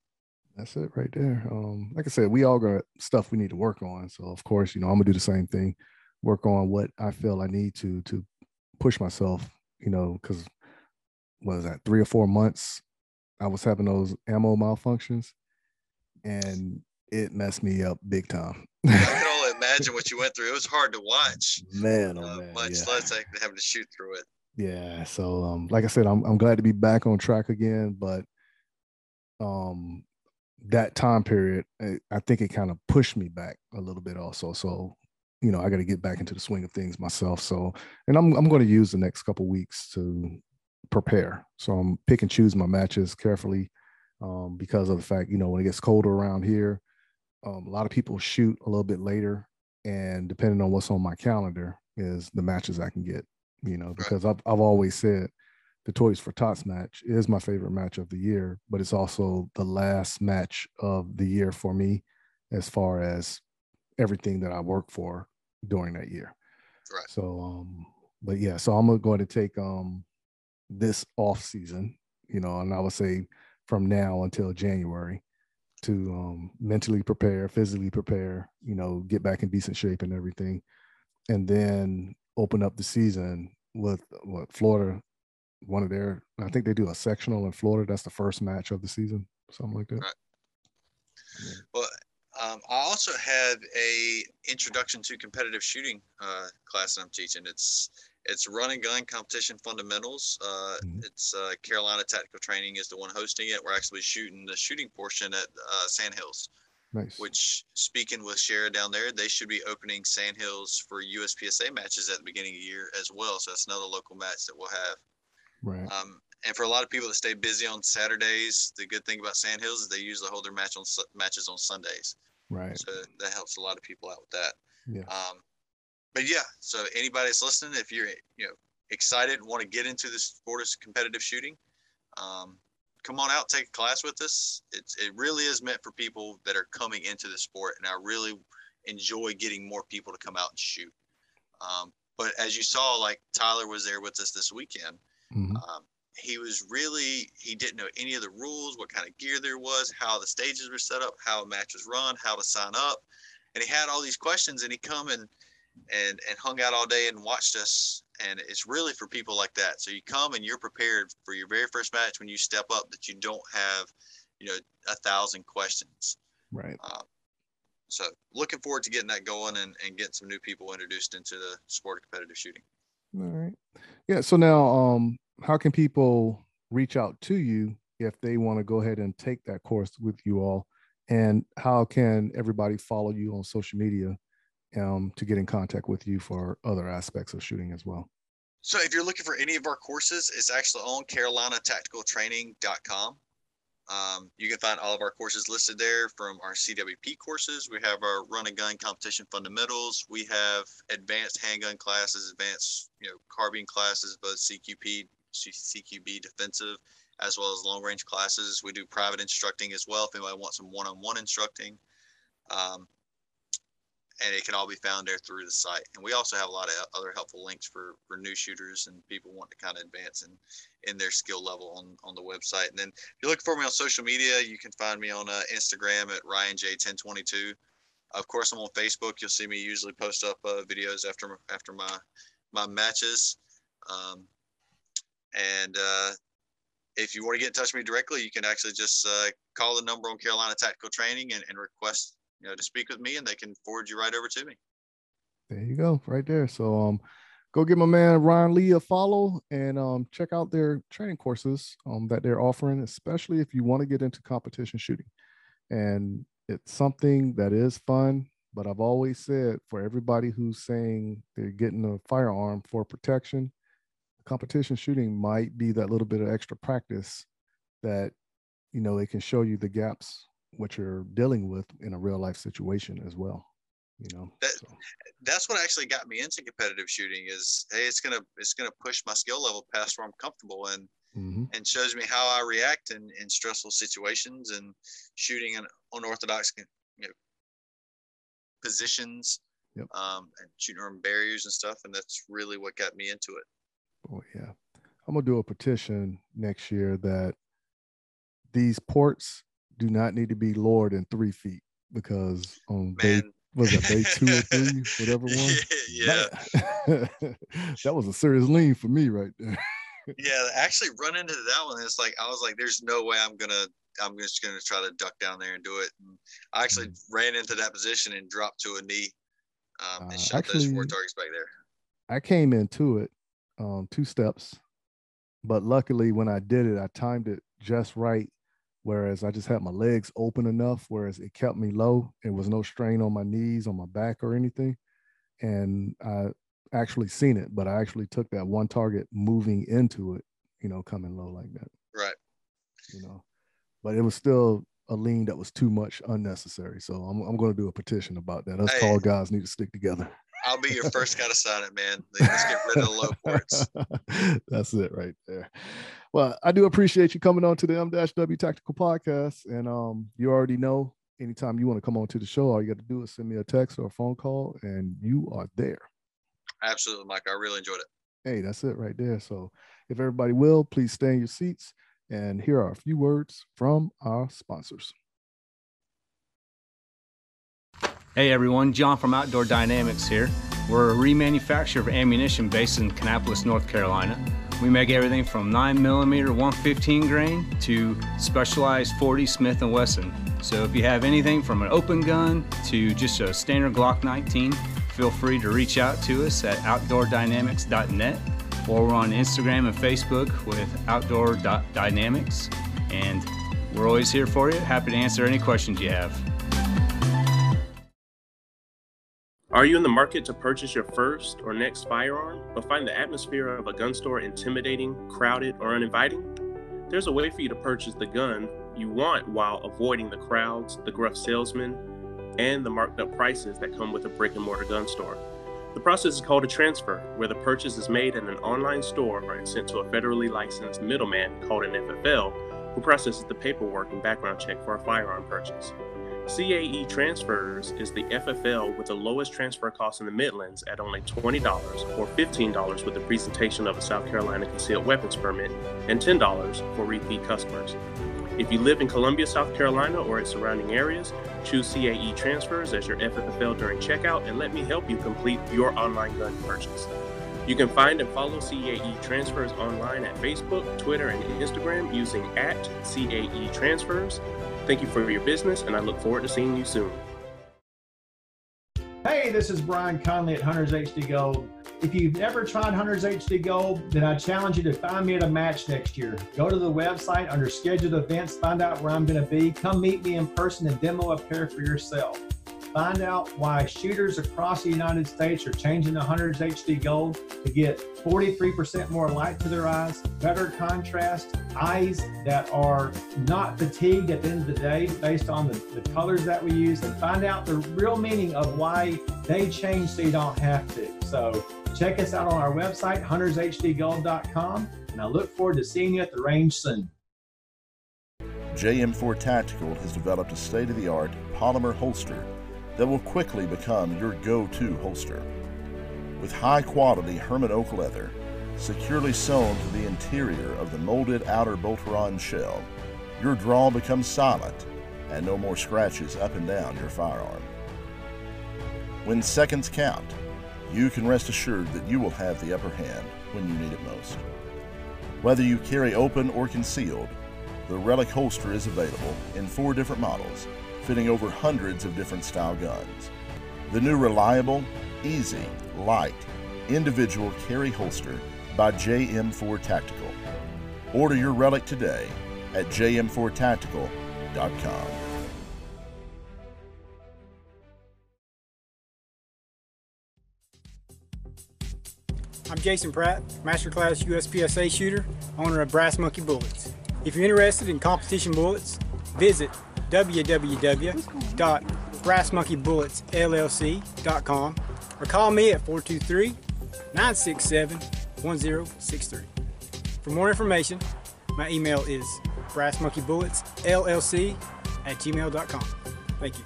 That's it right there. Um, like I said, we all got stuff we need to work on. So of course, you know, I'm gonna do the same thing, work on what I feel I need to to push myself. You know, because what was that three or four months? I was having those ammo malfunctions, and it messed me up big time. I can only imagine what you went through. It was hard to watch. Man, oh uh, man, much yeah. less like having to shoot through it. Yeah. So um, like I said, I'm I'm glad to be back on track again, but um that time period, I, I think it kind of pushed me back a little bit also. So, you know, I got to get back into the swing of things myself. So, and I'm I'm going to use the next couple weeks to prepare. So I'm pick and choose my matches carefully um, because of the fact, you know, when it gets colder around here, um, a lot of people shoot a little bit later, and depending on what's on my calendar, is the matches I can get you know, because I've, I've always said the Toys for Tots match is my favorite match of the year, but it's also the last match of the year for me as far as everything that I work for during that year. Right. So, um, but yeah, so I'm going to take um this off season, you know, and I would say from now until January to um mentally prepare, physically prepare, you know, get back in decent shape and everything. And then open up the season with what Florida, one of their, I think they do a sectional in Florida. That's the first match of the season, something like that. Right. Yeah. Well, um, I also have a introduction to competitive shooting uh, class that I'm teaching. It's it's run and gun competition fundamentals. Uh, mm-hmm. It's uh, Carolina Tactical Training is the one hosting it. We're actually shooting the shooting portion at uh, Sandhills. Nice. Which, speaking with Shara down there, they should be opening Sandhills for USPSA matches at the beginning of the year as well. So that's another local match that we'll have. Right. Um, and for a lot of people that stay busy on Saturdays, the good thing about Sandhills is they usually hold their match on matches on Sundays. Right. So that helps a lot of people out with that. Yeah. Um, but yeah, so anybody that's listening, if you're you know excited and want to get into this sport of competitive shooting, um, come on out, take a class with us. It's it really is meant for people that are coming into the sport, and I really enjoy getting more people to come out and shoot. Um, but as you saw, like Tyler was there with us this weekend. Mm-hmm. Um, he was really he didn't know any of the rules, what kind of gear there was, how the stages were set up, how a match was run, how to sign up, and he had all these questions. And he come and and and hung out all day and watched us and it's really for people like that. So you come and you're prepared for your very first match when you step up that you don't have you know a thousand questions. Right. Um, so looking forward to getting that going and, and getting some new people introduced into the sport of competitive shooting. All right. Yeah so now um how can people reach out to you if they want to go ahead and take that course with you all? And how can everybody follow you on social media um, to get in contact with you for other aspects of shooting as well? So if you're looking for any of our courses, it's actually on carolinatacticaltraining.com. Um, you can find all of our courses listed there from our CWP courses. We have our run and gun competition fundamentals. We have advanced handgun classes, advanced you know carbine classes, both CQP, CQB defensive, as well as long range classes. We do private instructing as well if anybody wants some one-on-one instructing. Um, and it can all be found there through the site. And we also have a lot of other helpful links for, for new shooters and people want to kind of advance in, in their skill level on, on the website. And then if you're looking for me on social media, you can find me on uh, Instagram at RyanJ1022. Of course, I'm on Facebook. You'll see me usually post up uh, videos after after my my matches. Um, and uh, if you want to get in touch with me directly, you can actually just uh, call the number on Carolina Tactical Training and, and request you know to speak with me, and they can forward you right over to me. There you go, right there. So um, go give my man Ryan Lee a follow and um, check out their training courses um, that they're offering, especially if you want to get into competition shooting. And it's something that is fun, but I've always said for everybody who's saying they're getting a firearm for protection, competition shooting might be that little bit of extra practice that you know it can show you the gaps what you're dealing with in a real life situation as well you know that, so. that's what actually got me into competitive shooting is hey it's gonna it's gonna push my skill level past where i'm comfortable and mm-hmm. and shows me how i react in, in stressful situations and shooting in unorthodox you know, positions yep. um, and shooting on barriers and stuff and that's really what got me into it oh yeah i'm gonna do a petition next year that these ports do not need to be lower than three feet because on Man, was it day two or three, whatever one? Yeah. That, that was a serious lean for me right there. yeah, actually run into that one. It's like I was like, there's no way I'm gonna I'm just gonna try to duck down there and do it. And I actually mm ran into that position and dropped to a knee um, and uh, shot actually, those four targets back there. I came into it um, two steps, but luckily when I did it, I timed it just right whereas I just had my legs open enough, whereas it kept me low. It was no strain on my knees, on my back, or anything. And I actually seen it, but I actually took that one target moving into it, you know, coming low like that. Right. You know, but it was still a lean that was too much unnecessary. So I'm, I'm going to do a petition about that. Us hey, tall guys need to stick together. I'll be your first guy to sign it, man. Let's get rid of the low ports. That's it right there. Well, I do appreciate you coming on to the M-W Tactical Podcast. And um, you already know anytime you want to come on to the show, all you got to do is send me a text or a phone call and you are there. Absolutely, Mike. I really enjoyed it. Hey, that's it right there. So if everybody will, please stay in your seats. And here are a few words from our sponsors. Hey everyone, John from Outdoor Dynamics here. We're a remanufacturer of ammunition based in Kannapolis, North Carolina. We make everything from 9mm 115 grain to specialized 40 Smith & Wesson. So if you have anything from an open gun to just a standard Glock 19, feel free to reach out to us at outdoordynamics.net or we're on Instagram and Facebook with Outdoor Dynamics. And we're always here for you. Happy to answer any questions you have. Are you in the market to purchase your first or next firearm, but find the atmosphere of a gun store intimidating, crowded, or uninviting? There's a way for you to purchase the gun you want while avoiding the crowds, the gruff salesmen, and the marked up prices that come with a brick and mortar gun store. The process is called a transfer, where the purchase is made at an online store and sent to a federally licensed middleman called an FFL, who processes the paperwork and background check for a firearm purchase. CAE Transfers is the FFL with the lowest transfer cost in the Midlands at only $20 or $15 with the presentation of a South Carolina concealed weapons permit and $10 for repeat customers. If you live in Columbia, South Carolina or its surrounding areas, choose CAE Transfers as your FFL during checkout and let me help you complete your online gun purchase. You can find and follow CAE Transfers online at Facebook, Twitter, and Instagram using at CAE Transfers Thank you for your business, and I look forward to seeing you soon. Hey, this is Brian Conley at Hunters HD Gold. If you've never tried Hunters HD Gold, then I challenge you to find me at a match next year. Go to the website under scheduled events, find out where I'm going to be. Come meet me in person and demo a pair for yourself. Find out why shooters across the United States are changing the Hunters HD Gold to get 43% more light to their eyes, better contrast, eyes that are not fatigued at the end of the day based on the, the colors that we use, and find out the real meaning of why they change so you don't have to. So check us out on our website, huntershdgold.com, and I look forward to seeing you at the range soon. JM4 Tactical has developed a state of the art polymer holster that will quickly become your go to holster. With high quality Hermann oak leather, securely sewn to the interior of the molded outer Boltaron shell, your draw becomes silent and no more scratches up and down your firearm. When seconds count, you can rest assured that you will have the upper hand when you need it most. Whether you carry open or concealed, the Relic holster is available in four different models, fitting over hundreds of different style guns. The new reliable, easy, light, individual carry holster by JM4 Tactical. Order your Relic today at jm4tactical.com. I'm Jason Pratt, Masterclass USPSA shooter, owner of Brass Monkey Bullets. If you're interested in competition bullets, visit www.brassmonkeybulletsllc.com or call me at 423 967 1063. For more information, my email is brassmonkeybulletsllc at gmail.com. Thank you.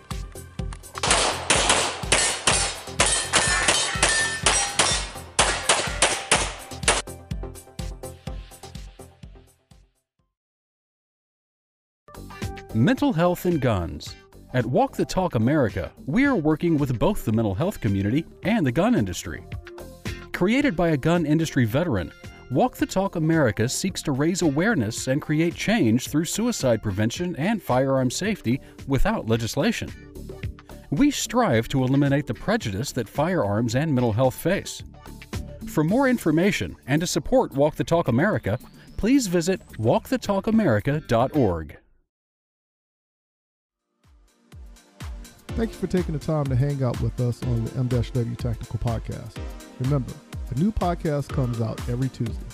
Mental health and guns. At Walk the Talk America, we are working with both the mental health community and the gun industry. Created by a gun industry veteran, Walk the Talk America seeks to raise awareness and create change through suicide prevention and firearm safety without legislation. We strive to eliminate the prejudice that firearms and mental health face. For more information and to support Walk the Talk America, please visit walkthetalkamerica.org. Thank you for taking the time to hang out with us on the M-W Tactical Podcast. Remember, a new podcast comes out every Tuesday.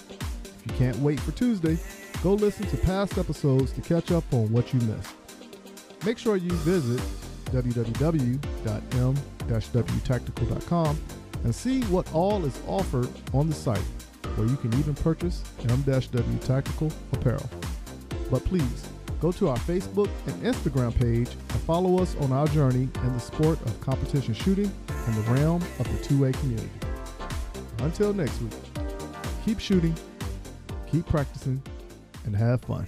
If you can't wait for Tuesday, go listen to past episodes to catch up on what you missed. Make sure you visit www.m-wtactical.com and see what all is offered on the site, where you can even purchase M-W Tactical apparel. But please, go to our Facebook and Instagram page and follow us on our journey in the sport of competition shooting in the realm of the 2A community. Until next week, keep shooting, keep practicing, and have fun.